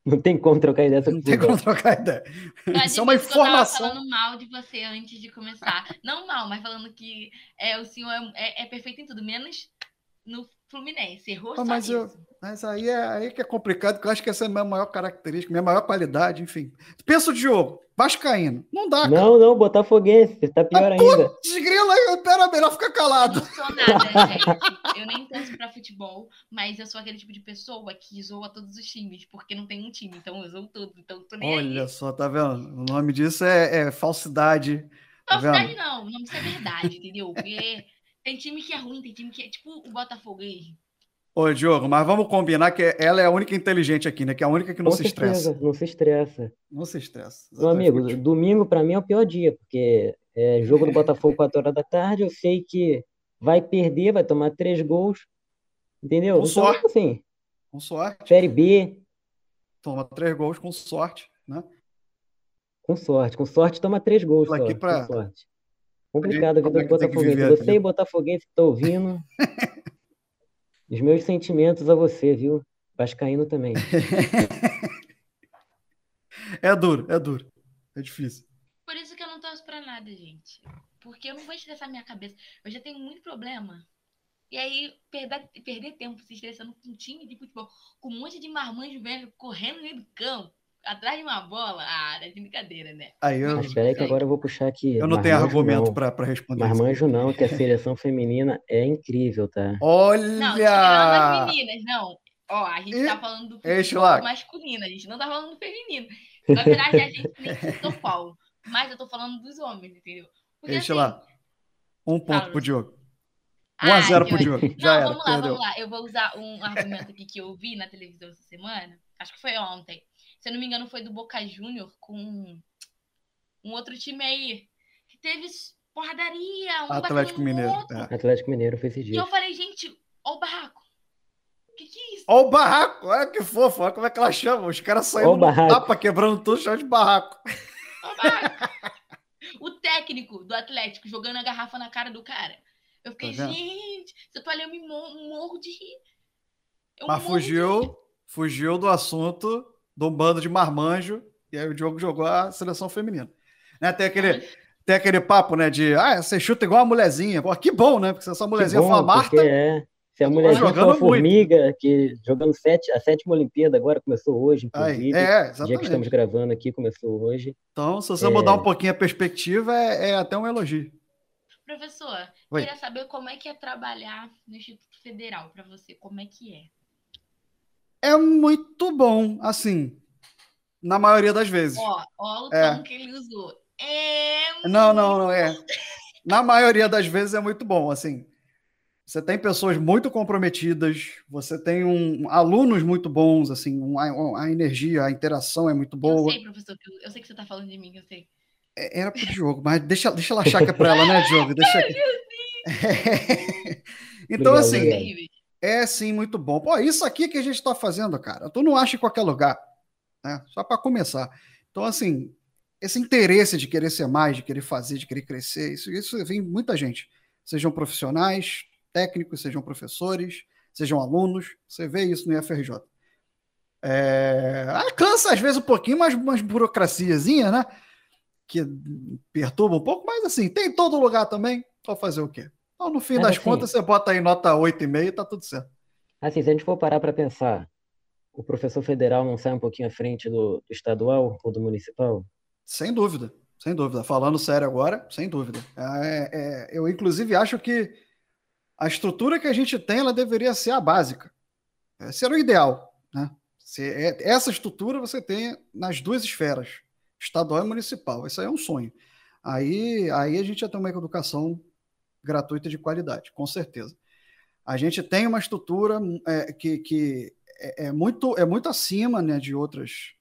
Não tem como trocar ideia sobre Não tem como trocar ideia. Isso é uma informação. Eu falando mal de você antes de começar. Não mal, mas falando que é, o senhor é, é, é perfeito em tudo, menos no Fluminense. Errou ah, mas, eu, mas aí é aí que é complicado, porque eu acho que essa é a minha maior característica, minha maior qualidade, enfim. Pensa o Diogo, Vascaíno. Não dá, cara. Não, não, Botafoguense, tá pior ah, ainda. Desgrila aí, pera, melhor ficar calado. Eu não sou nada, gente. Eu nem torço pra futebol, mas eu sou aquele tipo de pessoa que zoa todos os times, porque não tem um time, então eu zoo todos, então tô nem Olha aí. só, tá vendo? O nome disso é, é falsidade. Tá falsidade não, não precisa ser verdade, entendeu? Porque tem time que é ruim, tem time que é tipo o Botafogo aí. Ô, Diogo, mas vamos combinar que ela é a única inteligente aqui, né? Que é a única que não Com se certeza, estressa. Não se estressa. Não se estressa. Meu amigo, domingo para mim é o pior dia, porque é jogo do Botafogo 4 horas da tarde, eu sei que vai perder, vai tomar três gols, entendeu? Com então, sorte. Assim, com sorte. Série B. Toma três gols com sorte, né? Com sorte, com sorte toma três gols só, pra... com sorte. Complicado a vida do Botafoguense. Você e Botafoguense que está ouvindo. os meus sentimentos a você, viu? Vascaíno também. é duro, é duro. É difícil. Por isso que eu não torço pra nada, gente. Porque eu não vou estressar minha cabeça. Eu já tenho muito problema. E aí, perder, perder tempo se estressando com um time de futebol, com um monte de marmanjo velho correndo no meio do campo atrás de uma bola, ah, é de brincadeira, né? Aí eu... Mas peraí que agora eu vou puxar aqui. Eu não tenho argumento para responder Marmanjo isso. não, que a seleção feminina é incrível, tá? Olha! Não, tirando as meninas, não. Ó, a gente e... tá falando do futebol masculino, a gente não tá falando do feminino. Na verdade, a gente nem São Paulo. Mas eu tô falando dos homens, entendeu? Porque, Deixa assim, lá. Um ponto Fala, pro Diogo. 1 a 0 pro Diogo. Já não, era, vamos lá, perdeu. vamos lá. Eu vou usar um argumento aqui que eu vi na televisão essa semana. Acho que foi ontem se eu não me engano, foi do Boca Júnior com um outro time aí. Que teve porradaria. Um Atlético Mineiro. É. Atlético Mineiro fez esse dia. E eu falei, gente, ó o barraco. O que, que é isso? Ó o barraco, olha que fofo, olha como é que ela chama. Os caras saíram no tapa, quebrando tudo, chama de barraco. Ó o barraco. o técnico do Atlético jogando a garrafa na cara do cara. Eu fiquei, tá gente, se eu tô ali, eu me morro de rir. Eu Mas fugiu, fugiu do assunto de um bando de marmanjo, e aí o Diogo jogou a seleção feminina. Né? Tem, aquele, tem aquele papo, né, de, ah, você chuta igual a mulherzinha. Pô, que bom, né? Porque se essa mulherzinha bom, for a Marta... É. Se a mulherzinha for uma formiga, que jogando sete, a sétima Olimpíada agora começou hoje, inclusive. Ai, é, exatamente. dia que estamos gravando aqui começou hoje. Então, se você é... mudar um pouquinho a perspectiva, é, é até um elogio. Professor, Oi. queria saber como é que é trabalhar no Instituto Federal para você. Como é que é? É muito bom, assim, na maioria das vezes. Ó, ó o é. tom que ele usou. É não, não, não é. Na maioria das vezes é muito bom, assim. Você tem pessoas muito comprometidas, você tem um, alunos muito bons, assim, um, a, a, energia, a interação é muito boa. Eu sei, professor, eu sei que você está falando de mim, eu sei. É, era pro Diogo, mas deixa, deixa ela achar que é para ela, né, Diogo? Deixa... É, então, Obrigado, assim, é sim muito bom. Pô, isso aqui que a gente está fazendo, cara, tu não acha em qualquer lugar, né? Só para começar. Então, assim, esse interesse de querer ser mais, de querer fazer, de querer crescer, isso, isso vem muita gente. Sejam profissionais, técnicos, sejam professores, sejam alunos, você vê isso no IFRJ. É, cansa às vezes um pouquinho, mas umas burocraciazinha, né? Que perturba um pouco, mas assim, tem em todo lugar também. Vou fazer o quê? Então, no fim mas, das assim, contas, você bota aí nota 8,5 e tá tudo certo. Assim, se a gente for parar para pensar, o professor federal não sai um pouquinho à frente do, do estadual ou do municipal? Sem dúvida, sem dúvida. Falando sério agora, sem dúvida. É, é, eu, inclusive, acho que a estrutura que a gente tem, ela deveria ser a básica. Esse era o ideal, né? Se, é, essa estrutura você tem nas duas esferas, estadual e municipal. Isso aí é um sonho. Aí, aí a gente ia ter uma educação gratuita de qualidade, com certeza. A gente tem uma estrutura é, que, que é, é, muito, é muito acima né, de, outras,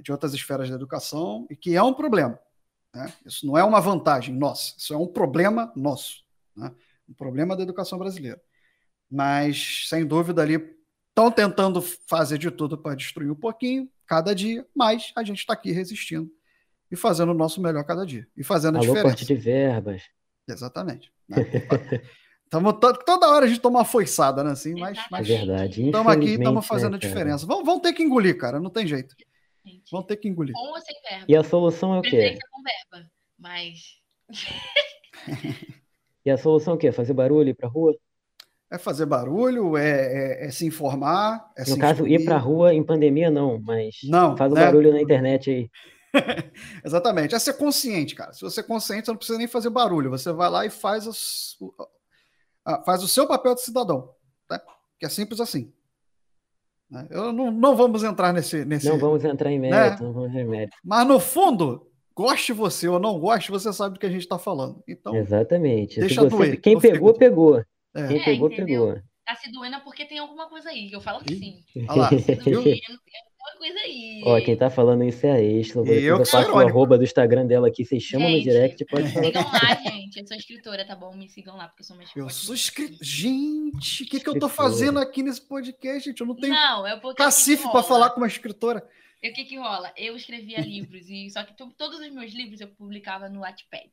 de outras esferas da educação e que é um problema. Né? Isso não é uma vantagem nossa, isso é um problema nosso. Né? um problema da educação brasileira. Mas, sem dúvida, ali estão tentando fazer de tudo para destruir um pouquinho, cada dia, mas a gente está aqui resistindo e fazendo o nosso melhor cada dia. E fazendo a Alô, diferença. de verbas. Exatamente. Né? Tamo, toda hora a gente toma uma foiçada, né? Assim, mas, mas é verdade. Estamos aqui e estamos fazendo a diferença. Vão, vão ter que engolir, cara, não tem jeito. Vão ter que engolir. Com ou sem verba. E a solução é o quê? com verba, mas. E a solução é o quê? Fazer barulho, ir para rua? É fazer barulho, é, é, é se informar. É no se caso, ir para a rua em pandemia, não, mas não, faz o né? barulho na internet aí. Exatamente. É ser consciente, cara. Se você é consciente, você não precisa nem fazer barulho. Você vai lá e faz, os, faz o seu papel de cidadão. Né? Que é simples assim. Né? Eu não, não vamos entrar nesse, nesse. Não vamos entrar em mérito, né? não vamos em mérito. Mas no fundo, goste você ou não goste, você sabe do que a gente está falando. Então, Exatamente. Deixa você, doer. Quem pegou, pegou. É. Quem pegou, é, pegou. Tá se doendo porque tem alguma coisa aí. Eu falo que sim. Olha lá. Se doendo, coisa aí. Ó, quem tá falando isso é a Exla. Eu, eu passo o arroba do Instagram dela aqui. Vocês chamam gente, no direct, pode falar. Sigam lá, gente. Eu sou escritora, tá bom? Me sigam lá, porque eu sou mais Eu sou escritora. Gente, o que, que eu tô fazendo aqui nesse podcast, gente? Eu não tenho não, é cacife para falar com uma escritora. E o que que rola? Eu escrevia livros, e só que todos os meus livros eu publicava no Wattpad.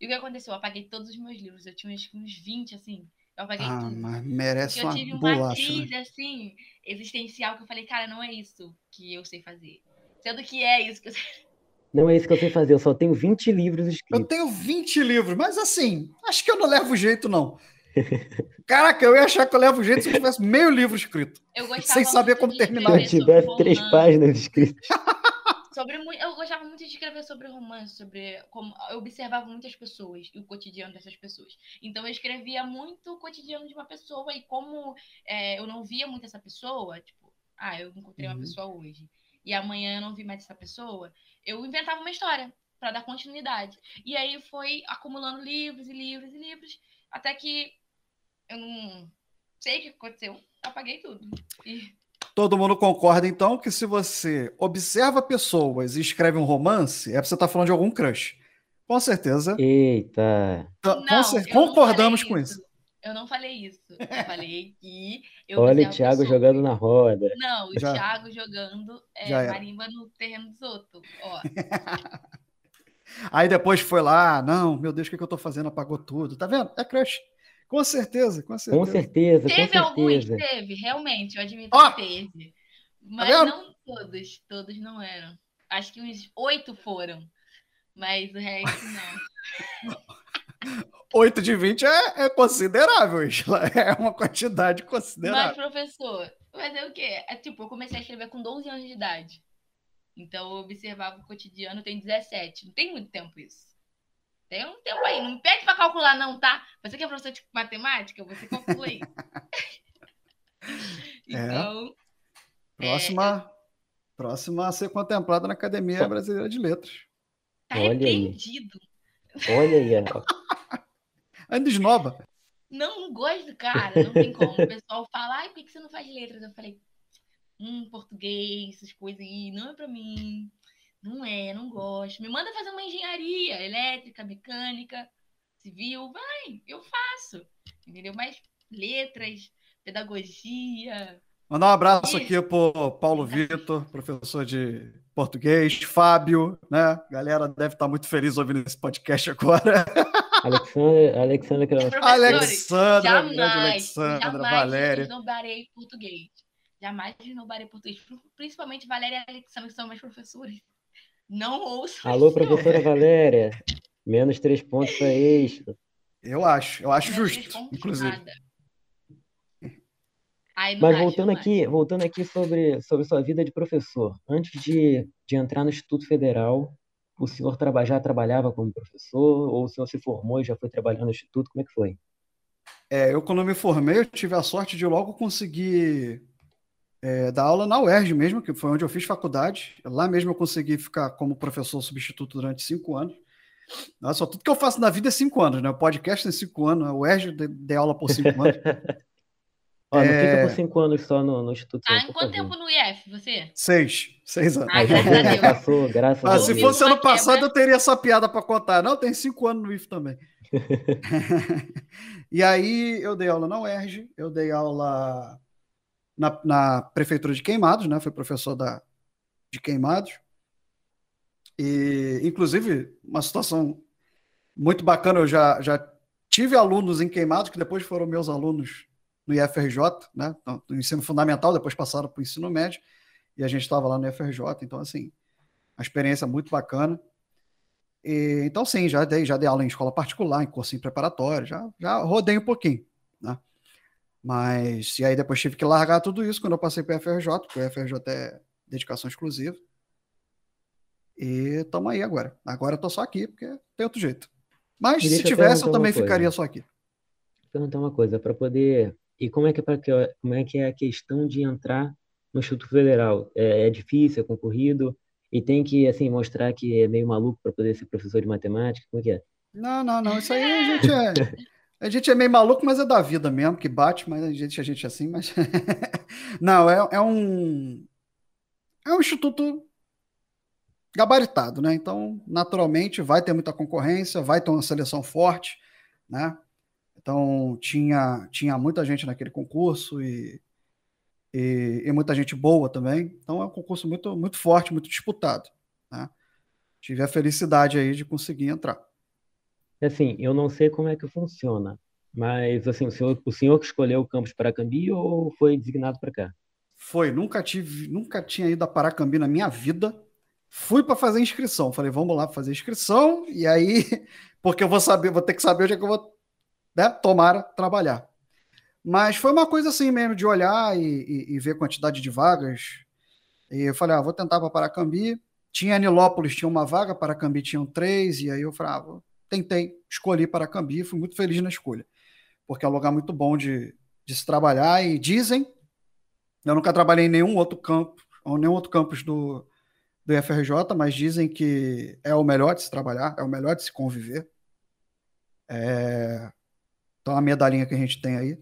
E o que aconteceu? Eu apaguei todos os meus livros. Eu tinha uns, uns 20, assim. Eu apaguei ah, tudo. Mas merece Porque eu tive uma bolacha, né? crise, né? assim, existencial, que eu falei, cara, não é isso que eu sei fazer. Sendo que é isso que eu sei não é isso que eu sei fazer, eu só tenho 20 livros escritos. Eu tenho 20 livros, mas assim, acho que eu não levo jeito, não. Caraca, eu ia achar que eu levo jeito se eu tivesse meio livro escrito. sem saber como terminar. Se eu tivesse três páginas escritas. sobre eu gostava muito de escrever sobre romance, sobre como eu observava muitas pessoas e o cotidiano dessas pessoas. Então eu escrevia muito o cotidiano de uma pessoa e como é, eu não via muito essa pessoa, tipo, ah, eu encontrei uhum. uma pessoa hoje e amanhã eu não vi mais essa pessoa, eu inventava uma história para dar continuidade. E aí foi acumulando livros e livros e livros até que eu não sei o que aconteceu, apaguei tudo. E... Todo mundo concorda, então, que se você observa pessoas e escreve um romance, é porque você estar tá falando de algum crush. Com certeza. Eita. Não, com cer concordamos com isso. isso. Eu não falei isso. Eu falei que. Eu Olha o Thiago pessoas. jogando na roda. Não, o Já. Thiago jogando é, marimba no terreno dos outros. Ó. Aí depois foi lá, não, meu Deus, o que, que eu tô fazendo? Apagou tudo. Tá vendo? É crush. Com certeza, com certeza. Com certeza, Teve com certeza. alguns, teve, realmente, eu admito oh! que teve. Mas tá não todos, todos não eram. Acho que uns oito foram, mas o resto não. 8 de 20 é, é considerável, Isla. É uma quantidade considerável. Mas, professor, fazer o quê? É tipo, eu comecei a escrever com 12 anos de idade. Então, eu observava o cotidiano, tem 17. Não tem muito tempo isso. Tem um tempo aí. Não me pede para calcular, não, tá? Você que é professor de matemática, você calcula aí. então. É. Próxima, é, próxima a ser contemplada na Academia Brasileira de Letras. Tá Olha repreendido. Aí. Olha aí. Ainda esnoba. Não, não gosto cara, não tem como. O pessoal fala, ai, por que você não faz letras? Eu falei, hum, português, essas coisas aí, não é pra mim. Não é, não gosto. Me manda fazer uma engenharia elétrica, mecânica, civil, vai, eu faço. Entendeu? Mas letras, pedagogia. Mandar um abraço isso. aqui pro Paulo Vitor, professor de português, Fábio, né? Galera deve estar muito feliz ouvindo esse podcast agora. Alexandra, Alexandra, Alexandra, jamais, Alexandra, jamais Valéria. Barei português. Jamais não barei português. Principalmente Valéria e Alexandra, que são meus professores. Não ouço. Alô, professora Valéria. Menos três pontos para extra. Eu acho, eu acho Menos justo, inclusive. Mas acho, voltando aqui, voltando aqui sobre, sobre sua vida de professor. Antes de, de entrar no Instituto Federal, o senhor traba, já trabalhava como professor ou o senhor se formou e já foi trabalhando no Instituto? Como é que foi? É, eu quando me formei, eu tive a sorte de logo conseguir é, dar aula na UERJ mesmo, que foi onde eu fiz faculdade. Lá mesmo eu consegui ficar como professor substituto durante cinco anos. Nossa, tudo que eu faço na vida é cinco anos, né? O podcast tem cinco anos, a UERJ dei aula por cinco anos. Ó, não é... fica por cinco anos só no, no Instituto. Ah, em quanto tempo no IF, você? Seis. Seis anos. Ah, graças Passou, graças ah, a Deus. Se fosse ano passado, eu teria essa piada para contar. Não, tem cinco anos no IF também. e aí eu dei aula na UERJ, eu dei aula na, na prefeitura de Queimados, né? Fui professor da, de Queimados. E, inclusive, uma situação muito bacana, eu já, já tive alunos em Queimados, que depois foram meus alunos no IFRJ, né? No ensino fundamental, depois passaram para o ensino médio, e a gente estava lá no IFRJ, então, assim, uma experiência muito bacana. E, então, sim, já dei, já dei aula em escola particular, em cursinho preparatório, já, já rodei um pouquinho, né? Mas, e aí depois tive que largar tudo isso quando eu passei para o FRJ, porque o FRJ é dedicação exclusiva. E estamos aí agora. Agora eu tô só aqui, porque tem outro jeito. Mas se tivesse, eu também ficaria só aqui. Perguntar uma coisa, para poder. E como é que, é como é que é a questão de entrar no Instituto Federal? É, é difícil, é concorrido? E tem que assim mostrar que é meio maluco para poder ser professor de matemática? Como é que é? Não, não, não. Isso aí a gente é. A gente é meio maluco, mas é da vida mesmo, que bate, mas a gente, a gente é assim, mas. Não, é, é um. É um instituto gabaritado, né? Então, naturalmente, vai ter muita concorrência, vai ter uma seleção forte, né? Então, tinha, tinha muita gente naquele concurso e, e, e, muita gente boa também. Então, é um concurso muito, muito forte, muito disputado, né? Tive a felicidade aí de conseguir entrar. Assim, eu não sei como é que funciona, mas assim, o senhor, o senhor que escolheu o campus Paracambi ou foi designado para cá? Foi, nunca tive, nunca tinha ido a Paracambi na minha vida. Fui para fazer inscrição. Falei, vamos lá fazer inscrição e aí, porque eu vou saber, vou ter que saber onde é que eu vou, né, tomar trabalhar. Mas foi uma coisa assim mesmo de olhar e, e, e ver quantidade de vagas. E eu falei, ah, vou tentar para Paracambi. Tinha Anilópolis, tinha uma vaga, Paracambi tinham três, e aí eu falei, ah, vou tentei, escolhi Paracambi, fui muito feliz na escolha, porque é um lugar muito bom de, de se trabalhar e dizem, eu nunca trabalhei em nenhum outro campo, ou nenhum outro campus do, do IFRJ, mas dizem que é o melhor de se trabalhar, é o melhor de se conviver. É... Então, a medalhinha que a gente tem aí.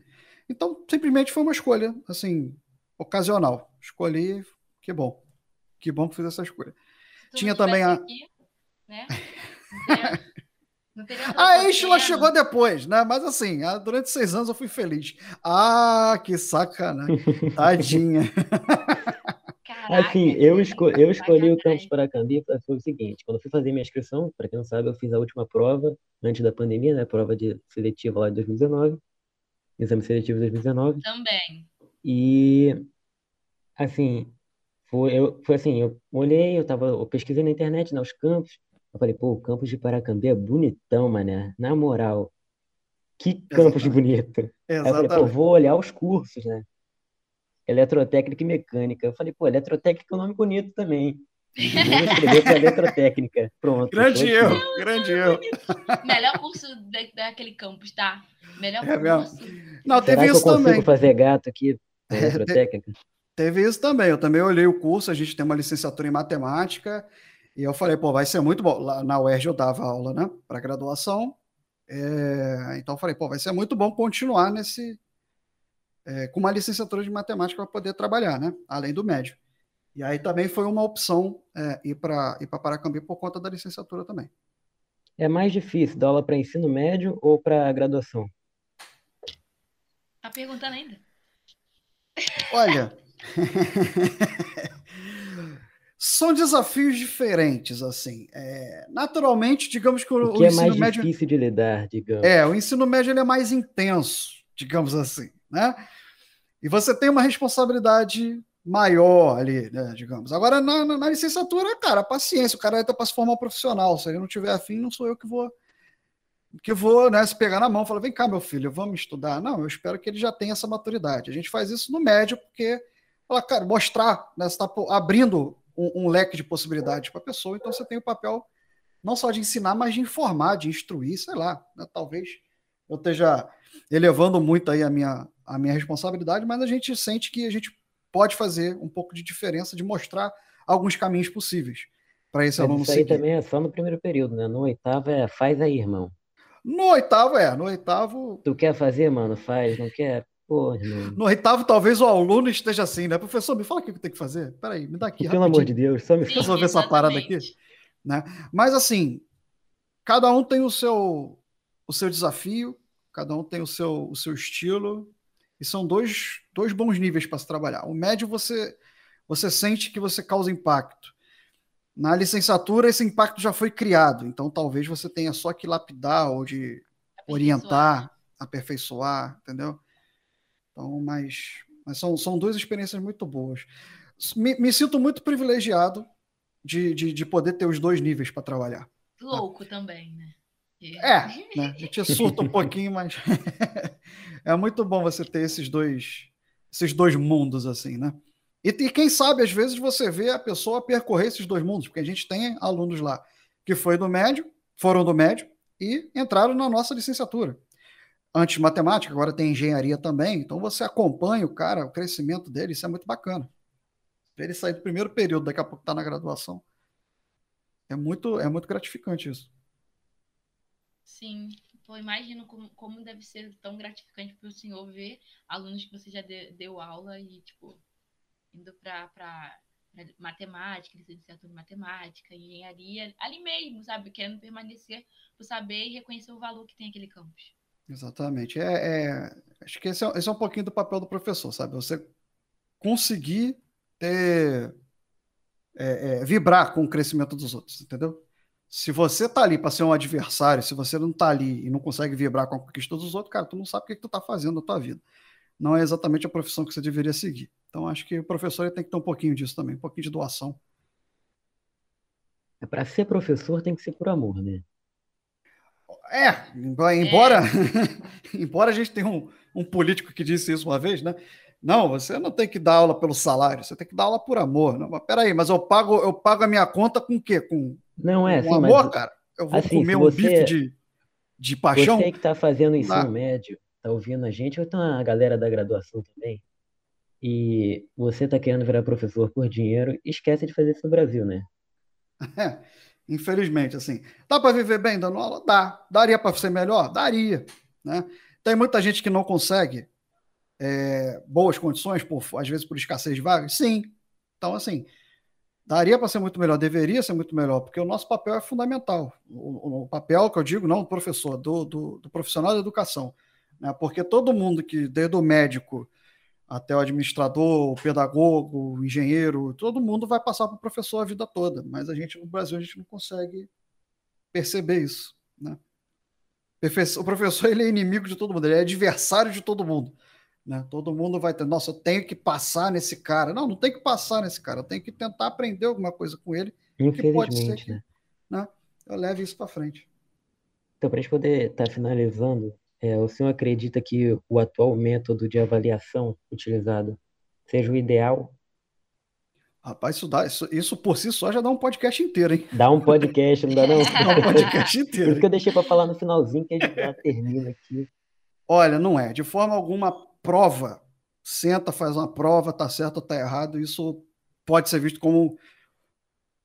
Então, simplesmente foi uma escolha, assim, ocasional. Escolhi, que bom. Que bom que fiz essa escolha. Tinha também a. Aqui, né? A Isla chegou depois, né? Mas assim, durante seis anos eu fui feliz. Ah, que sacanagem. Tadinha. Caraca, assim, eu, esco eu escolhi o Campus Paracambi foi o seguinte: quando eu fui fazer minha inscrição, para quem não sabe, eu fiz a última prova antes da pandemia, né? Prova de seletiva lá de 2019, exame seletivo de 2019. Também. E, assim, foi, eu, foi assim: eu olhei, eu, tava, eu pesquisei na internet, né, os campos, eu falei, pô, o campus de Paracambi é bonitão, mané. Na moral. que campus Exatamente. bonito. Exatamente. Aí eu falei, pô, vou olhar os cursos, né? Eletrotécnica e mecânica. Eu falei, pô, eletrotécnica é um nome bonito também. Vou escrever para eletrotécnica. Pronto. Grande erro, grande erro. Melhor curso daquele campus, tá? Melhor é curso. Não, teve Será isso que eu consigo também. fazer gato aqui na eletrotécnica? Teve isso também. Eu também olhei o curso, a gente tem uma licenciatura em matemática, e eu falei, pô, vai ser muito bom. Lá na UERJ eu dava aula, né, para graduação. É, então eu falei, pô, vai ser muito bom continuar nesse. É, com uma licenciatura de matemática para poder trabalhar, né? Além do médio. E aí também foi uma opção é, ir para ir para Paracambi por conta da licenciatura também. É mais difícil dar aula para ensino médio ou para graduação? Tá perguntando ainda? Olha, são desafios diferentes, assim. É, naturalmente, digamos que o, o, que o é mais médio... difícil de lidar, digamos. É, o ensino médio ele é mais intenso, digamos assim, né? E você tem uma responsabilidade maior ali, né, digamos. Agora, na, na, na licenciatura, cara, paciência, o cara entra para se formar profissional. Se ele não tiver afim, não sou eu que vou que vou né, se pegar na mão e falar, vem cá, meu filho, vamos estudar. Não, eu espero que ele já tenha essa maturidade. A gente faz isso no médio, porque, fala, cara, mostrar, né, você está abrindo um, um, leque de possibilidades para a pessoa, então você tem o papel não só de ensinar, mas de informar, de instruir, sei lá, né, talvez eu esteja elevando muito aí a minha, a minha responsabilidade, mas a gente sente que a gente pode fazer um pouco de diferença, de mostrar alguns caminhos possíveis para esse mas aluno isso aí seguir. também é só no primeiro período, né? No oitavo é faz aí, irmão. No oitavo, é. No oitavo. Tu quer fazer, mano? Faz, não quer? Porra. No oitavo, talvez o aluno esteja assim, né? Professor, me fala o que eu tenho que fazer. Peraí, me dá aqui. Pelo amor de Deus, só me resolver essa parada aqui. Né? Mas assim, cada um tem o seu, o seu desafio, cada um tem o seu, o seu estilo, e são dois, dois bons níveis para se trabalhar. O médio você, você sente que você causa impacto. Na licenciatura, esse impacto já foi criado, então talvez você tenha só que lapidar ou de aperfeiçoar. orientar, aperfeiçoar, entendeu? Então, mas, mas são, são duas experiências muito boas. Me, me sinto muito privilegiado de, de, de, poder ter os dois níveis para trabalhar. Louco tá? também, né? É, né? a gente surta um pouquinho, mas é muito bom você ter esses dois, esses dois mundos assim, né? E, e, quem sabe, às vezes, você vê a pessoa percorrer esses dois mundos, porque a gente tem alunos lá que foi do médio, foram do médio e entraram na nossa licenciatura. Antes matemática, agora tem engenharia também, então você acompanha o cara, o crescimento dele, isso é muito bacana. Ele sair do primeiro período, daqui a pouco está na graduação. É muito, é muito gratificante isso. Sim, Pô, imagino como, como deve ser tão gratificante para o senhor ver alunos que você já de, deu aula e, tipo, indo para matemática, licenciatura em matemática, engenharia, ali mesmo, sabe? Querendo permanecer por saber e reconhecer o valor que tem aquele campus. Exatamente. É, é acho que esse é, esse é, um pouquinho do papel do professor, sabe? Você conseguir ter. É, é vibrar com o crescimento dos outros, entendeu? Se você tá ali para ser um adversário, se você não tá ali e não consegue vibrar com a conquista dos outros, cara, tu não sabe o que, que tu tá fazendo na tua vida. Não é exatamente a profissão que você deveria seguir. Então, acho que o professor tem que ter um pouquinho disso também, um pouquinho de doação. É para ser professor tem que ser por amor, né? É, embora, é. embora a gente tenha um, um político que disse isso uma vez, né? Não, você não tem que dar aula pelo salário, você tem que dar aula por amor. Não, mas peraí, mas eu pago, eu pago a minha conta com o quê? Com, não é, com assim, amor, mas, cara? Eu vou assim, comer um bife de, de paixão? Você que está fazendo ensino médio, está ouvindo a gente, ou então a galera da graduação também, e você está querendo virar professor por dinheiro, esquece de fazer isso no Brasil, né? É, infelizmente, assim. Dá para viver bem dando aula? Dá. Daria para ser melhor? Daria. Né? Tem muita gente que não consegue é, boas condições, por, às vezes por escassez de vagas? Sim. Então, assim, daria para ser muito melhor, deveria ser muito melhor, porque o nosso papel é fundamental. O, o papel que eu digo, não do professor, do, do, do profissional da educação. Né? Porque todo mundo que, desde o médico até o administrador, o pedagogo, o engenheiro, todo mundo vai passar para o professor a vida toda, mas a gente no Brasil a gente não consegue perceber isso, né? O professor ele é inimigo de todo mundo, ele é adversário de todo mundo, né? Todo mundo vai ter, nossa, eu tenho que passar nesse cara. Não, não tem que passar nesse cara, eu tenho que tentar aprender alguma coisa com ele, que pode ser que, né? né? Eu leve isso para frente. Então, para a gente poder estar tá finalizando, é, o senhor acredita que o atual método de avaliação utilizado seja o ideal? Rapaz, isso, dá, isso, isso por si só já dá um podcast inteiro, hein? Dá um podcast, não dá não? Dá um podcast Por inteiro. isso que eu deixei para falar no finalzinho, que a gente já termina aqui. Olha, não é. De forma alguma, prova. Senta, faz uma prova, tá certo ou tá errado. Isso pode ser visto como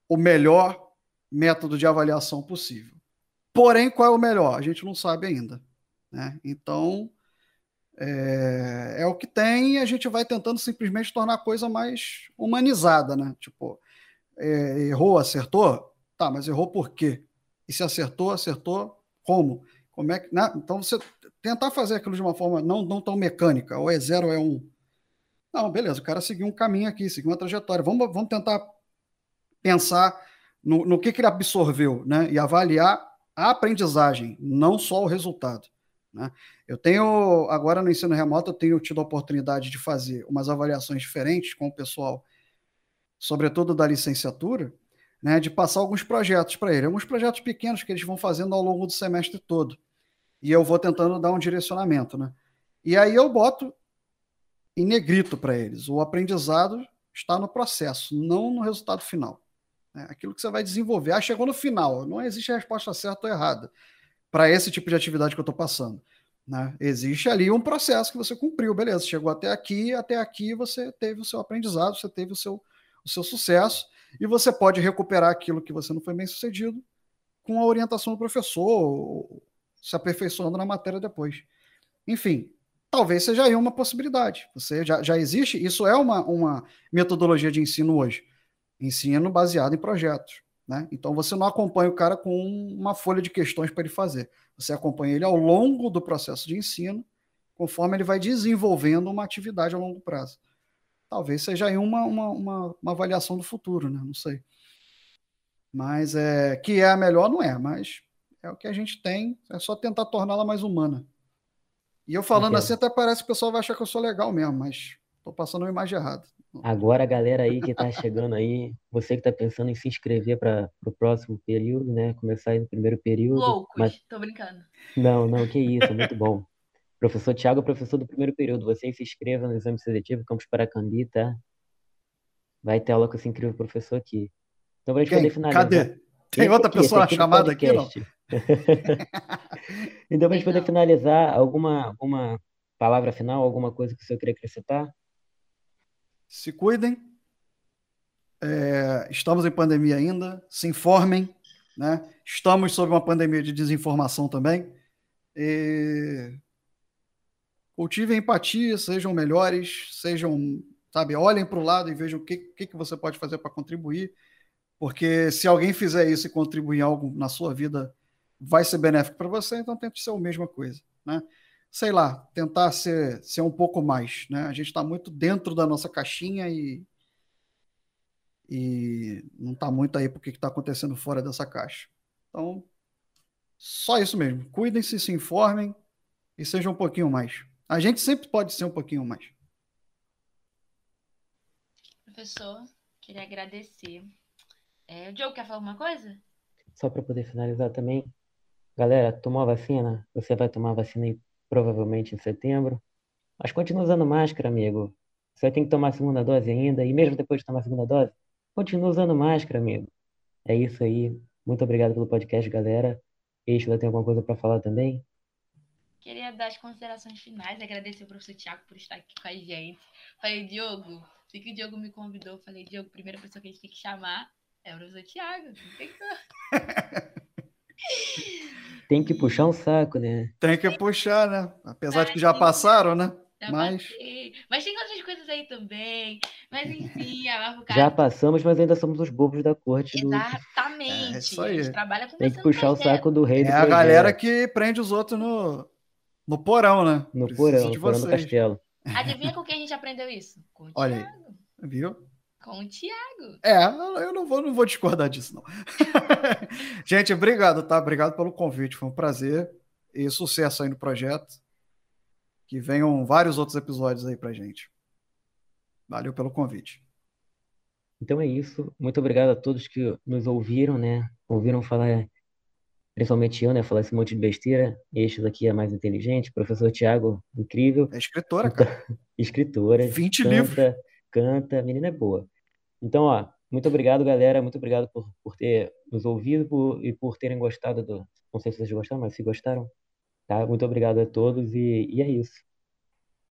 o melhor método de avaliação possível. Porém, qual é o melhor? A gente não sabe ainda. Né? Então, é, é o que tem e a gente vai tentando simplesmente tornar a coisa mais humanizada. Né? Tipo, é, errou, acertou? Tá, mas errou por quê? E se acertou, acertou como? Como é que. Né? Então, você tentar fazer aquilo de uma forma não, não tão mecânica, ou é zero ou é um. Não, beleza, o cara seguiu um caminho aqui, seguiu uma trajetória. Vamos, vamos tentar pensar no, no que, que ele absorveu, né? E avaliar a aprendizagem, não só o resultado. Né? Eu tenho, agora no ensino remoto, eu tenho tido a oportunidade de fazer umas avaliações diferentes com o pessoal, sobretudo da licenciatura, né, de passar alguns projetos para ele, alguns projetos pequenos que eles vão fazendo ao longo do semestre todo. E eu vou tentando dar um direcionamento. Né? E aí eu boto em negrito para eles: o aprendizado está no processo, não no resultado final. É aquilo que você vai desenvolver. Ah, chegou no final, não existe resposta certa ou errada para esse tipo de atividade que eu estou passando. Né? Existe ali um processo que você cumpriu, beleza, chegou até aqui, até aqui você teve o seu aprendizado, você teve o seu, o seu sucesso, e você pode recuperar aquilo que você não foi bem sucedido com a orientação do professor, se aperfeiçoando na matéria depois. Enfim, talvez seja aí uma possibilidade. Você já, já existe, isso é uma, uma metodologia de ensino hoje. Ensino baseado em projetos. Né? Então você não acompanha o cara com uma folha de questões para ele fazer. Você acompanha ele ao longo do processo de ensino, conforme ele vai desenvolvendo uma atividade a longo prazo. Talvez seja aí uma, uma, uma, uma avaliação do futuro, né? Não sei. Mas é que é a melhor, não é, mas é o que a gente tem, é só tentar torná-la mais humana. E eu falando assim, até parece que o pessoal vai achar que eu sou legal mesmo, mas estou passando uma imagem errada. Agora, a galera aí que está chegando aí, você que está pensando em se inscrever para o próximo período, né? Começar aí no primeiro período. Loucos, mas... tô brincando. Não, não, que isso, muito bom. Professor Tiago, professor do primeiro período, você se inscreva no exame seletivo, Campus Paracambi, tá? Vai ter aula com esse incrível professor aqui. Então, pra gente poder finalizar. Cadê? Tem outra aqui, pessoa chamada aqui, não? então, pra gente poder finalizar, alguma, alguma palavra final, alguma coisa que o senhor queria acrescentar? Se cuidem. É, estamos em pandemia ainda. Se informem. Né? Estamos sob uma pandemia de desinformação também. E... Cultivem empatia, sejam melhores, sejam, sabe, olhem para o lado e vejam o que, que, que você pode fazer para contribuir. Porque se alguém fizer isso e contribuir em algo na sua vida, vai ser benéfico para você, então tente ser a mesma coisa. Né? Sei lá, tentar ser, ser um pouco mais. Né? A gente está muito dentro da nossa caixinha e, e não está muito aí para o que está acontecendo fora dessa caixa. Então, só isso mesmo. Cuidem-se, se informem e sejam um pouquinho mais. A gente sempre pode ser um pouquinho mais. Professor, queria agradecer. É, o Diogo quer falar alguma coisa? Só para poder finalizar também. Galera, tomou a vacina? Você vai tomar a vacina em provavelmente em setembro. Mas continua usando máscara, amigo. Você ter que tomar a segunda dose ainda, e mesmo depois de tomar a segunda dose, continua usando máscara, amigo. É isso aí. Muito obrigado pelo podcast, galera. Eixo, tem alguma coisa para falar também? Queria dar as considerações finais, agradecer ao professor Tiago por estar aqui com a gente. Falei, Diogo, assim que o Diogo me convidou, falei, Diogo, a primeira pessoa que a gente tem que chamar é o professor Tiago. Não tem Tem que puxar um saco, né? Tem que puxar, né? Apesar de que já passaram, né? Já mas... Passei. mas tem outras coisas aí também. Mas enfim, a cara... Já passamos, mas ainda somos os bobos da corte. Exatamente. Do... É isso aí. trabalha com Tem que puxar o saco do rei. É a galera que prende os outros no, no porão, né? No Preciso porão, no porão do castelo. Adivinha com quem a gente aprendeu isso? Com o Olha aí, viu? Com o Thiago. É, eu não vou, não vou discordar disso, não. Gente, obrigado, tá? Obrigado pelo convite, foi um prazer e sucesso aí no projeto. Que venham vários outros episódios aí pra gente. Valeu pelo convite. Então é isso. Muito obrigado a todos que nos ouviram, né? Ouviram falar principalmente eu, né, falar esse monte de besteira. Este daqui é mais inteligente. Professor Tiago, incrível. É escritora, então, cara. escritora. 20 canta, livros. Canta, a menina é boa. Então, ó, muito obrigado, galera. Muito obrigado por, por ter nos ouvido por, e por terem gostado do. Não sei se vocês gostaram, mas se gostaram, tá? Muito obrigado a todos e, e é isso.